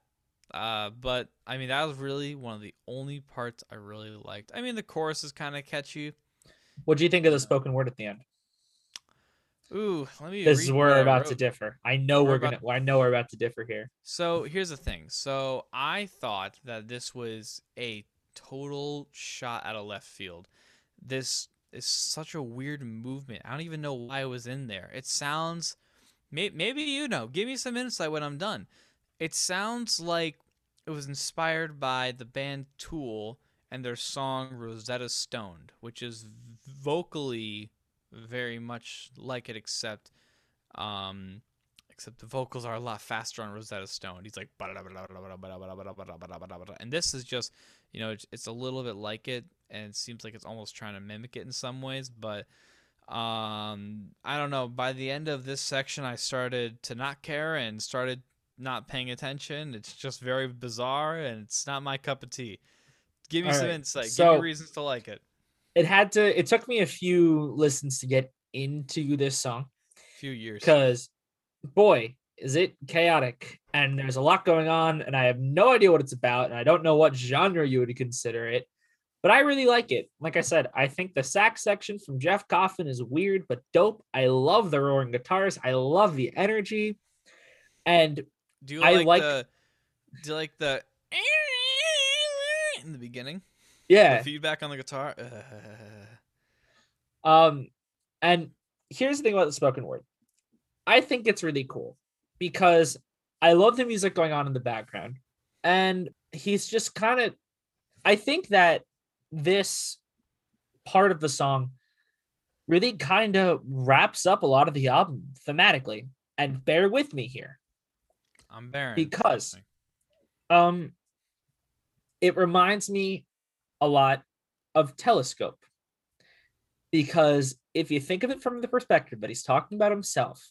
Uh, but I mean, that was really one of the only parts I really liked. I mean, the chorus is kind of catchy. What do you think of the spoken word at the end? Ooh, let me. This is where we're about to differ. I know We're we're, gonna. I know we're about to differ here. So here's the thing. So I thought that this was a total shot out of left field. This is such a weird movement. I don't even know why it was in there. It sounds, may, maybe you know. Give me some insight when I'm done. It sounds like it was inspired by the band Tool and their song Rosetta Stoned, which is vocally very much like it, except um, except the vocals are a lot faster on Rosetta Stone. He's like, and this is just, you know, it's, a little bit like it, and it seems like it's almost trying to mimic it in some ways. But um, I don't know. By the end of this section, I started to not care and started not paying attention. It's just very bizarre, and it's not my cup of tea. Give me All some right, insight. Give me reasons to like it. It had to. It took me a few listens to get into this song A few years. because, boy, is it chaotic and there's a lot going on, and I have no idea what it's about, and I don't know what genre you would consider it. But I really like it. Like I said, I think the sax section from Jeff Coffin is weird but dope. I love the roaring guitars. I love the energy. And Do you I like, like- the? Do you like the? In the beginning, yeah, the feedback on the guitar. Uh, Um, and here's the thing about the spoken word. I think it's really cool because I love the music going on in the background, and he's just kind of. I think that this part of the song really kind of wraps up a lot of the album thematically. And bear with me here. I'm barren. Because- Um, it reminds me a lot of Telescope because if you think of it from the perspective that he's talking about himself,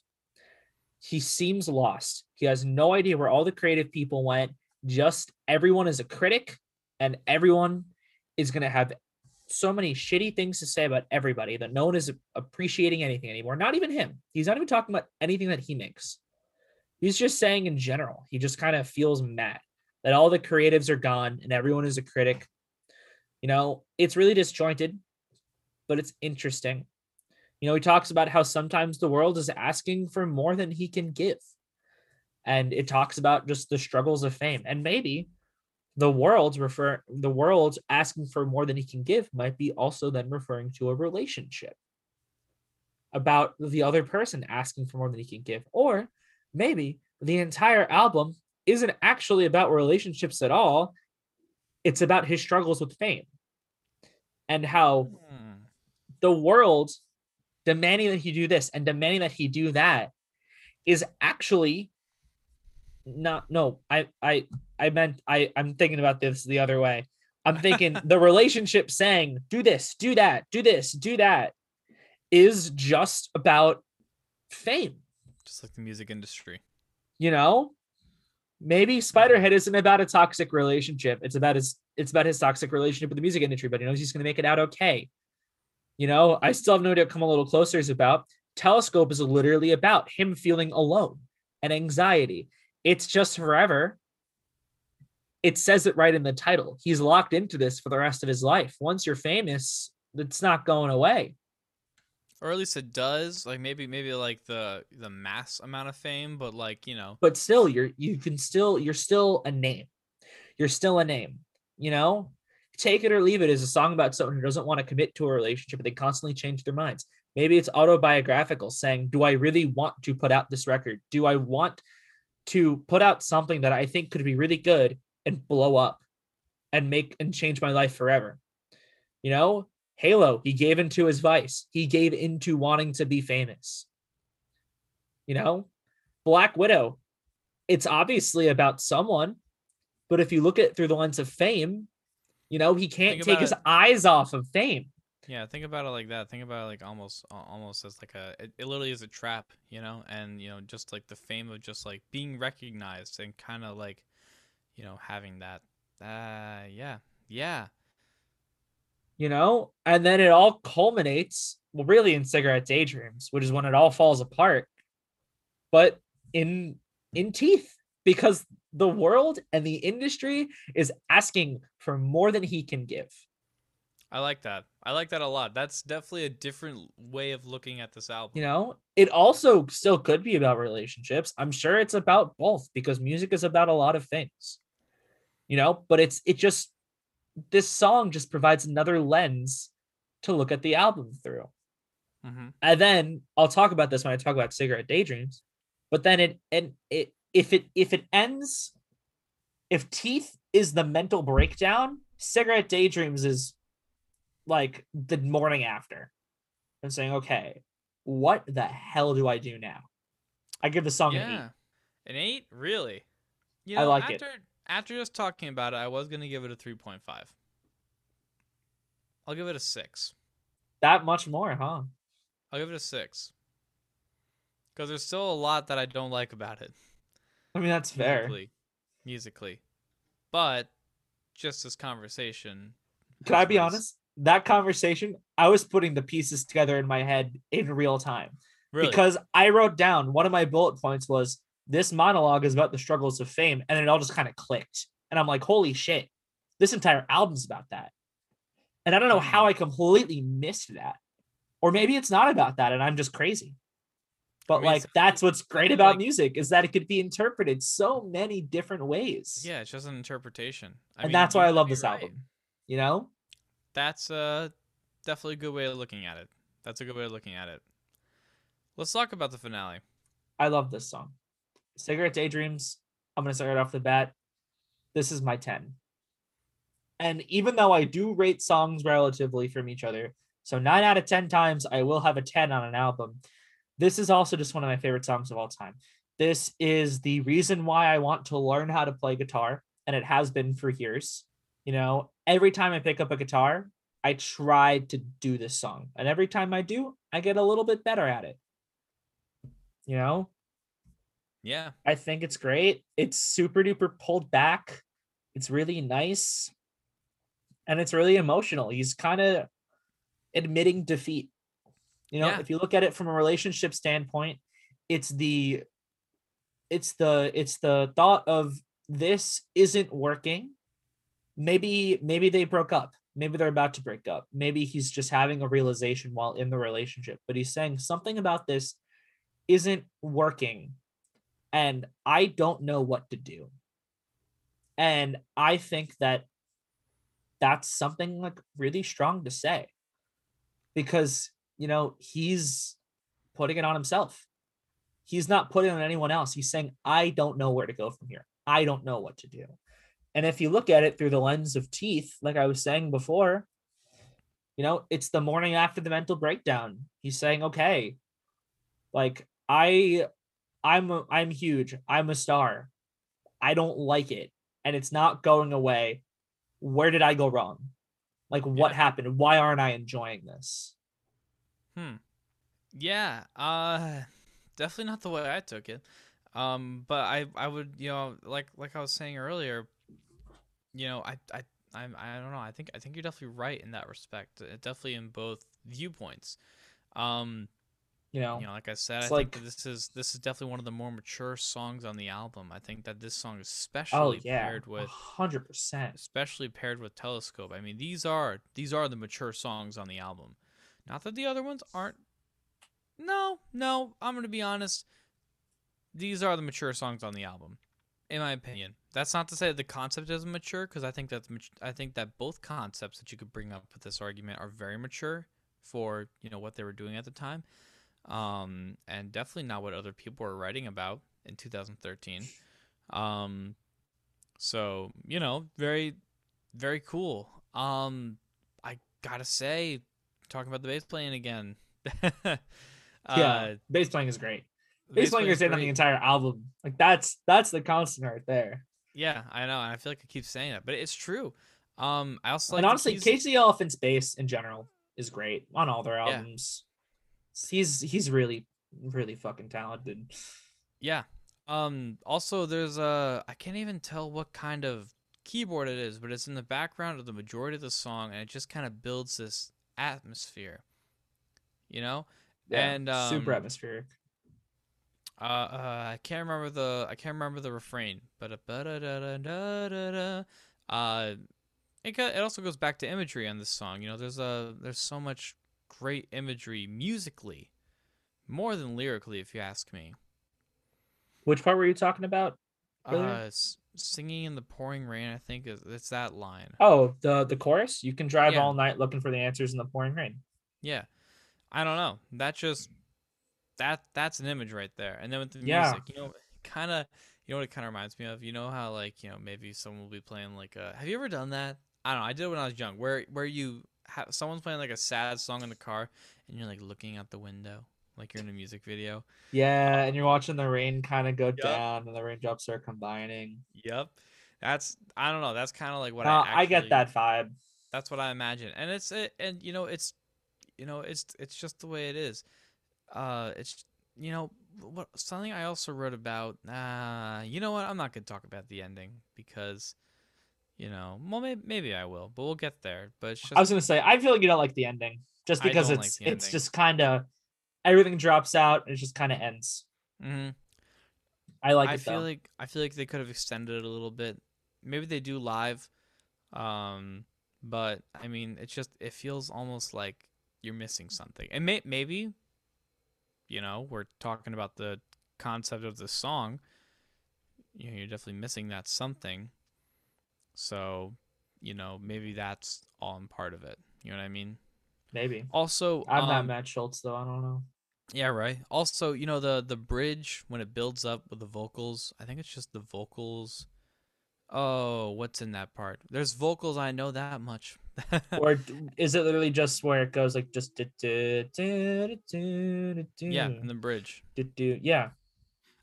he seems lost. He has no idea where all the creative people went. Just everyone is a critic, and everyone is going to have so many shitty things to say about everybody that no one is appreciating anything anymore. Not even him. He's not even talking about anything that he makes. He's just saying in general, he just kind of feels mad that all the creatives are gone and everyone is a critic. You know, it's really disjointed, but it's interesting. You know, he talks about how sometimes the world is asking for more than he can give. And it talks about just the struggles of fame. And maybe the world refer the world asking for more than he can give might be also then referring to a relationship about the other person asking for more than he can give. Or maybe the entire album isn't actually about relationships at all. It's about his struggles with fame and how Hmm. the world demanding that he do this and demanding that he do that is actually not no i i i meant i i'm thinking about this the other way i'm thinking the relationship saying do this do that do this do that is just about fame Just like the music industry. you know? Maybe spiderhead isn't about a toxic relationship. It's about his it's about his toxic relationship with the music industry but he knows he's going to make it out okay. You know? I still have no idea come a little closer is about. Telescope is literally about him feeling alone and anxiety. It's just forever. It says it right in the title. He's locked into this for the rest of his life. Once you're famous it's not going away or at least it does. Like maybe maybe like the the mass amount of fame, but like you know, but still you're you can still you're still a name. You're still a name you know? Take it or leave it is a song about someone who doesn't want to commit to a relationship but they constantly change their minds. Maybe it's autobiographical saying do i really want to put out this record? Do i want to put out something that i think could be really good and blow up and make and change my life forever? You know halo he gave into his vice he gave into wanting to be famous you know black widow it's obviously about someone but if you look at it through the lens of fame you know he can't take his it- eyes off of fame yeah. Think about it like that. Think about it like almost almost as like a it, it literally is a trap, you know, and you know just like the fame of just like being recognized and kind of like you know having that. Uh, yeah, yeah. You know and then it all culminates well really in cigarette daydreams which is when it all falls apart but in in teeth because the world and the industry is asking for more than he can give I like that. I like that a lot. That's definitely a different way of looking at this album. you know it also still could be about relationships i'm sure it's about both because music is about a lot of things you know but it's it just this song just provides another lens to look at the album through hmm and then I'll talk about this when I talk about cigarette daydreams. But then it and it if it if it ends, if teeth is the mental breakdown, cigarette daydreams is like the morning after. I'm saying, okay, what the hell do I do now? I give the song an eight. An eight, really. You know, I like it. After, just talking about it, I was gonna give it a three point five. I'll give it a six. That much more, huh? I'll give it a six. Because there's still a lot that I don't like about it. I mean, that's fair. Musically, musically, but just this conversation. Can I be raised- honest? That conversation, I was putting the pieces together in my head in real time. Really? because I wrote down one of my bullet points was this monologue is about the struggles of fame, and then it all just kind of clicked. And I'm like, holy shit, this entire album's about that. And I don't know how I completely missed that. Or maybe it's not about that, and I'm just crazy. But mean, like that's what's great about like- music is that it could be interpreted so many different ways. yeah, it's just an interpretation. I and mean, that's why I love this right. album. You know? That's uh definitely a good way of looking at it. That's a good way of looking at it. Let's talk about the finale. I love this song. Cigarette Daydreams. I'm gonna start right off the bat. This is my 10. And even though I do rate songs relatively from each other, so nine out of 10 times I will have a 10 on an album. This is also just one of my favorite songs of all time. This is the reason why I want to learn how to play guitar, and it has been for years. You know, every time I pick up a guitar, I try to do this song. And every time I do, I get a little bit better at it. You know, Yeah. I think it's great. It's super duper pulled back. It's really nice. And it's really emotional. He's kind of admitting defeat. You know, Yeah. if you look at it from a relationship standpoint, it's the it's the it's the thought of this isn't working. Maybe maybe they broke up. Maybe they're about to break up. Maybe he's just having a realization while in the relationship, but he's saying something about this isn't working and I don't know what to do. And I think that that's something like really strong to say because, you know, he's putting it on himself. He's not putting it on anyone else. He's saying, I don't know where to go from here. I don't know what to do. And if you look at it through the lens of teeth, like I was saying before, you know, it's the morning after the mental breakdown. He's saying, okay, like I I'm a, I'm huge. I'm a star. I don't like it and it's not going away. Where did I go wrong? Like what Yeah. happened? Why aren't I enjoying this? Hmm. Yeah. Uh definitely not the way I took it. Um but I I would, you know, like like I was saying earlier, you know, I I I'm, I don't know. I think I think you're definitely right in that respect. Definitely in both viewpoints. Um You know, you know, like I said, I like- think that this is this is definitely one of the more mature songs on the album. I think that this song is oh especially yeah, paired with hundred percent. especially paired with Telescope. I mean, these are these are the mature songs on the album. Not that the other ones aren't No, no, I'm gonna be honest. These are the mature songs on the album, in my opinion. That's not to say that the concept isn't mature, because I think that's I think that both concepts that you could bring up with this argument are very mature for you know what they were doing at the time, um, and definitely not what other people were writing about in 2013. Um, so you know, very, very cool. Um, I gotta say, talking about the bass playing again. yeah, uh, bass playing is great. Bass playing is in on the great. entire album. Like that's that's the constant right there. Yeah, I know. and I feel like I keep saying that, but it's true. Um, I also like and honestly, the Elephant's bass in general is great on all their Yeah. He's he's really really fucking talented. Yeah. Um. Also, there's a I can't even tell what kind of keyboard it is, but it's in the background of the majority of the song, and it just kind of builds this atmosphere. You know. And, super um, atmospheric. Uh, uh, I can't remember the I can't remember the refrain, but. Uh, it it also goes back to imagery on this song. You know, there's a there's so much great imagery musically, more than lyrically, if you ask me. Which part were you talking about? Earlier? Uh, s- singing in the pouring rain. I think is it's that line. Oh, the the chorus. You can drive Yeah. all night looking for the answers in the pouring rain. Yeah, I don't know. That just that that's an image right there. And then with the Yeah. music, you know, kind of, you know what it kind of reminds me of. You know how like you know maybe someone will be playing like a. Have you ever done that? I don't know. I did it when I was young. Where where you have someone's playing like a sad song in the car, and you're like looking out the window, like you're in a music video. Yeah, and you're watching the rain kind of go Yup. down, and the raindrops are combining. Yep. That's I don't know. That's kind of like what Uh, I. I get that vibe. That's what I imagine, and it's it, and you know it's, you know it's it's just the way it is. Uh, it's you know what something I also wrote about. Uh, you know what? I'm not gonna talk about the ending because, you know, well maybe maybe I will, but we'll get there. But it's just I was gonna say I feel like you don't like the ending, just because don't like it's it's just kind of everything drops out and it just kind of ends. hmm I like I feel though. like I feel like they could have extended it a little bit. Maybe they do live, um, but I mean, it's just it feels almost like you're missing something. And may, maybe, you know, we're talking about the concept of the song. You know, you're definitely missing that something. So, you know, maybe that's all part of it. You know what I mean? Maybe Also, I'm not um, Matt Shultz though. I don't know. yeah, right. Also, you know the the bridge when it builds up with the vocals. I think it's just the vocals. Oh, what's in that part? There's vocals. I know that much. Or is it literally just where it goes like just do, do, do, do, do, do, yeah, in the bridge. do, do, yeah,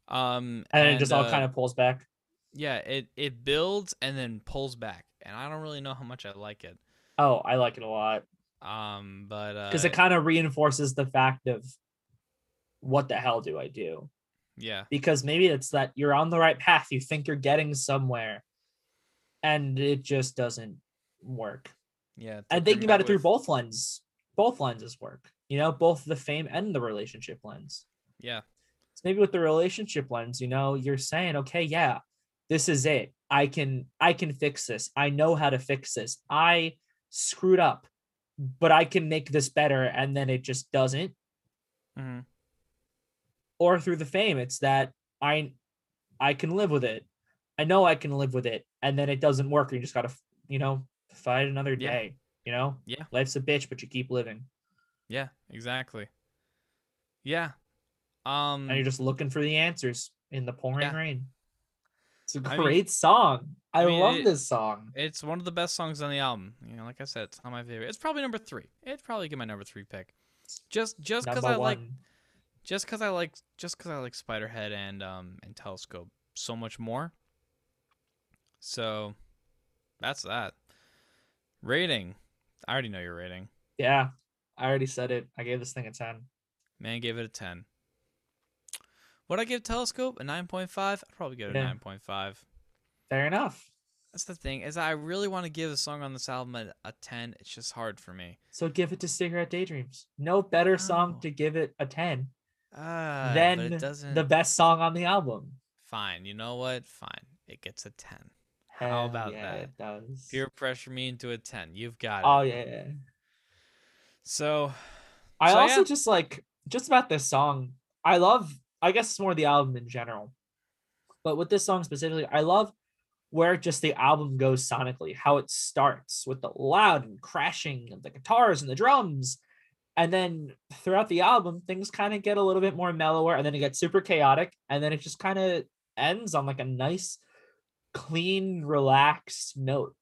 Um, and, then it just all uh, kind of pulls back. Yeah, it it builds and then pulls back, and I don't really know how much I like it. Oh, I like it a lot Um, but uh, because it kind of reinforces the fact of what the hell do I do? yeah, Because maybe it's that you're on the right path, you think you're getting somewhere, and it just doesn't work. yeah. And thinking about it through both lens, both lenses work. You know, both the fame and the relationship lens. Yeah, So maybe with the relationship lens, you know, you're saying, okay, yeah, this is it. I can I can fix this. I know how to fix this. I screwed up, but I can make this better and then it just doesn't. hmm Or through the fame, it's that I I can live with it. I know I can live with it and then it doesn't work. You just got to, you know, fight another Yeah. day, you know? Yeah. Life's a bitch, but you keep living. yeah, exactly. Yeah. Um, and you're just looking for the answers in the pouring Yeah. rain. It's a I mean- great song. I, I mean, love it- this song. It's one of the best songs on the album. You know, like I said, it's not my favorite. It's probably number three. It'd probably get my number three pick. Just just because I like just because I like just because I like Spiderhead and um and Telescope so much more. So that's that. Rating. I already know your rating. Yeah, I already said it. I gave this thing a 10. Man gave it a ten. Would I give Telescope a nine point five? I'd probably give it a nine point five. Fair enough. That's the thing is I really want to give a song on this album a, a ten. It's just hard for me. So give it to Cigarette Daydreams. No better song Oh. to give it a 10 Uh, than the best song on the album. Fine. You know what? Fine. It gets a 10. How about yeah, that? It does. Peer pressure me into a 10. You've got it. oh, yeah. So, I So, also yeah. just like just about this song, I love. I guess it's more the album in general, but with this song specifically, I love where just the album goes sonically. How it starts with the loud and crashing of the guitars and the drums, and then throughout the album, things kind of get a little bit more mellower, and then it gets super chaotic, and then it just kind of ends on like a nice, clean, relaxed note.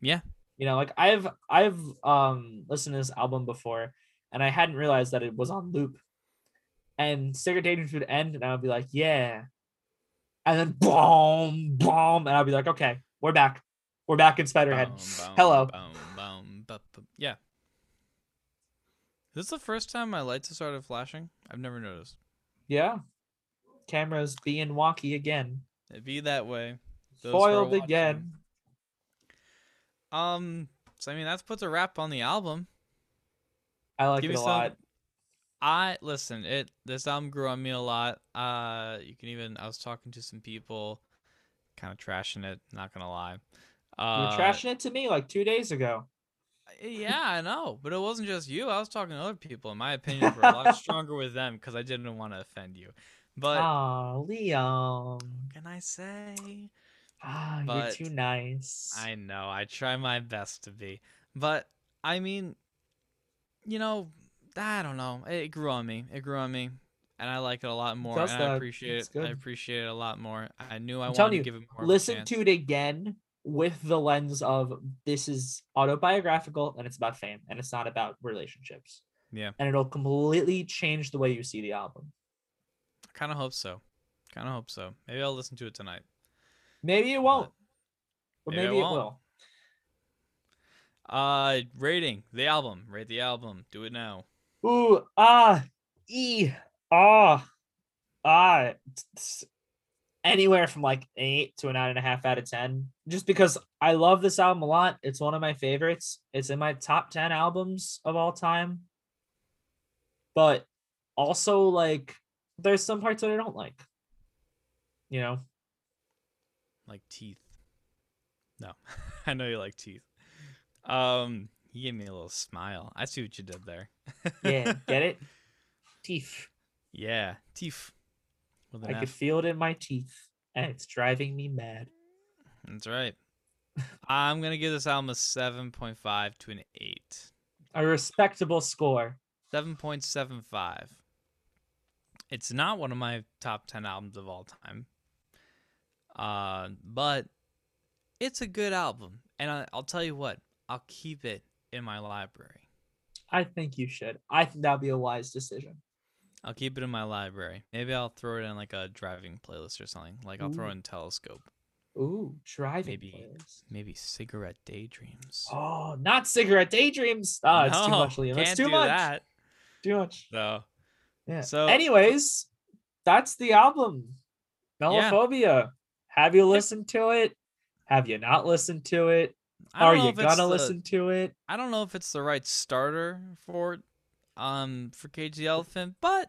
Yeah. You know, like I've I've um listened to this album before and I hadn't realized that it was on loop. And Cigarette Daydreams would end and I would be like, yeah. And then boom, boom, and I'd be like, okay, we're back. We're back in Spiderhead. Boom, boom, Hello. boom, boom, bu- bu- yeah. This is the first time my lights have started flashing. I've never noticed. Yeah. Cameras being wonky again. It be that way. Those Foiled again. Um. So I mean, that puts a wrap on the album. I like Give it a some- lot. I listen. It this album grew on me a lot. Uh, you can even I was talking to some people, kind of trashing it. Not gonna lie. Uh, You were trashing it to me like two days ago. Yeah, I know, but it wasn't just you. I was talking to other people. In my opinion, were a lot stronger with them because I didn't want to offend you. But Oh, what can I say? Ah, you're too nice. I know. I try my best to be. But I mean, you know, I don't know. It grew on me. It grew on me. And I like it a lot more. does And I appreciate It's it. I appreciate it a lot more. I knew I I'm wanted you, to give it more. Listen to it again with the lens of this is autobiographical and it's about fame and it's not about relationships. Yeah. And it'll completely change the way you see the album. I kind of hope so. Kind of hope so. Maybe I'll listen to it tonight. Maybe it won't, but maybe maybe, it won't. will. Uh, rating the album. Rate the album. Do it now. Ooh, ah, e, ah, ah. Anywhere from like an eight to a nine and a half out of ten, just because I love this album a lot. It's one of my favorites. It's in my top ten albums of all time. But also, like, there's some parts that I don't like. You know, like teeth. No, I know you like teeth. Um, he gave me a little smile. I see what you did there. yeah, get it? Teeth. yeah, teeth. I could feel it in my teeth, and it's driving me mad. That's right. I'm gonna give this album a seven point five to an eight. A respectable score. Seven point seven five. It's not one of my top ten albums of all time. Uh, but it's a good album, and I, I'll tell you what, I'll keep it in my library. I think you should. I think that'd be a wise decision. I'll keep it in my library. Maybe I'll throw it in like a driving playlist or something. Like I'll throw in Telescope. Ooh, driving Maybe. playlist. Maybe Cigarette Daydreams. Oh, not cigarette daydreams. Oh, it's too much, Liam. It's too do much. That. Too much. So Yeah. So- anyways, that's the album. Yeah. Melophobia. Have you listened to it? Have you not listened to it? Are you gonna the- listen to it? I don't know if it's the right starter for um for Cage the Elephant, but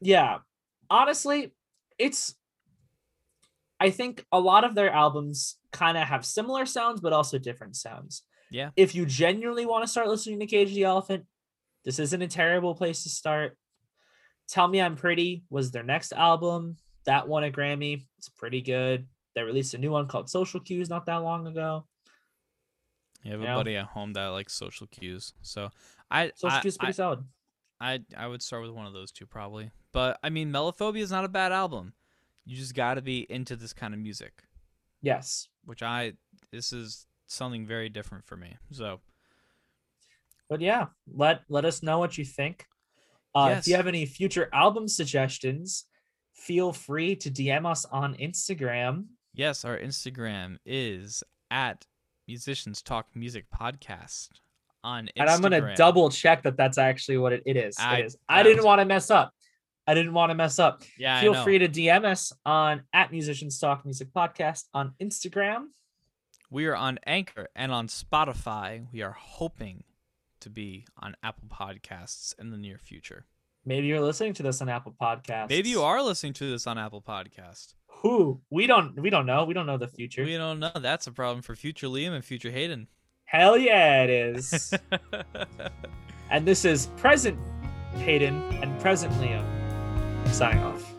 yeah. Honestly it's i think a lot of their albums kind of have similar sounds but also different sounds. Yeah. if you genuinely want to start listening to cage the elephant this isn't a terrible place to start. Tell me i'm pretty was their next album. That won a grammy. It's pretty good. They released a new one called social cues not that long ago you have a buddy at home that likes social cues. So I social I, cues pretty I, solid I I would start with one of those two probably. But I mean Melophobia is not a bad album. You just gotta be into this kind of music. yes Which I this is something very different for me. So but yeah let let us know what you think uh, if you have any future album suggestions feel free to dm us on instagram yes, our Instagram is at Musicians Talk Music Podcast on Instagram. and i'm gonna double check that that's actually what it, it is I- it is i I didn't want to mess up i didn't want to mess up Yeah, feel free to dm us on at musicians talk music podcast on instagram We are on Anchor and on Spotify. We are hoping to be on Apple Podcasts in the near future. maybe you're listening to this on apple podcasts Maybe you are listening to this on Apple Podcast. Who we don't we don't know we don't know the future We don't know. That's a problem for future Liam and future Hayden. hell yeah it is and this is present Hayden, and present Liam signing off.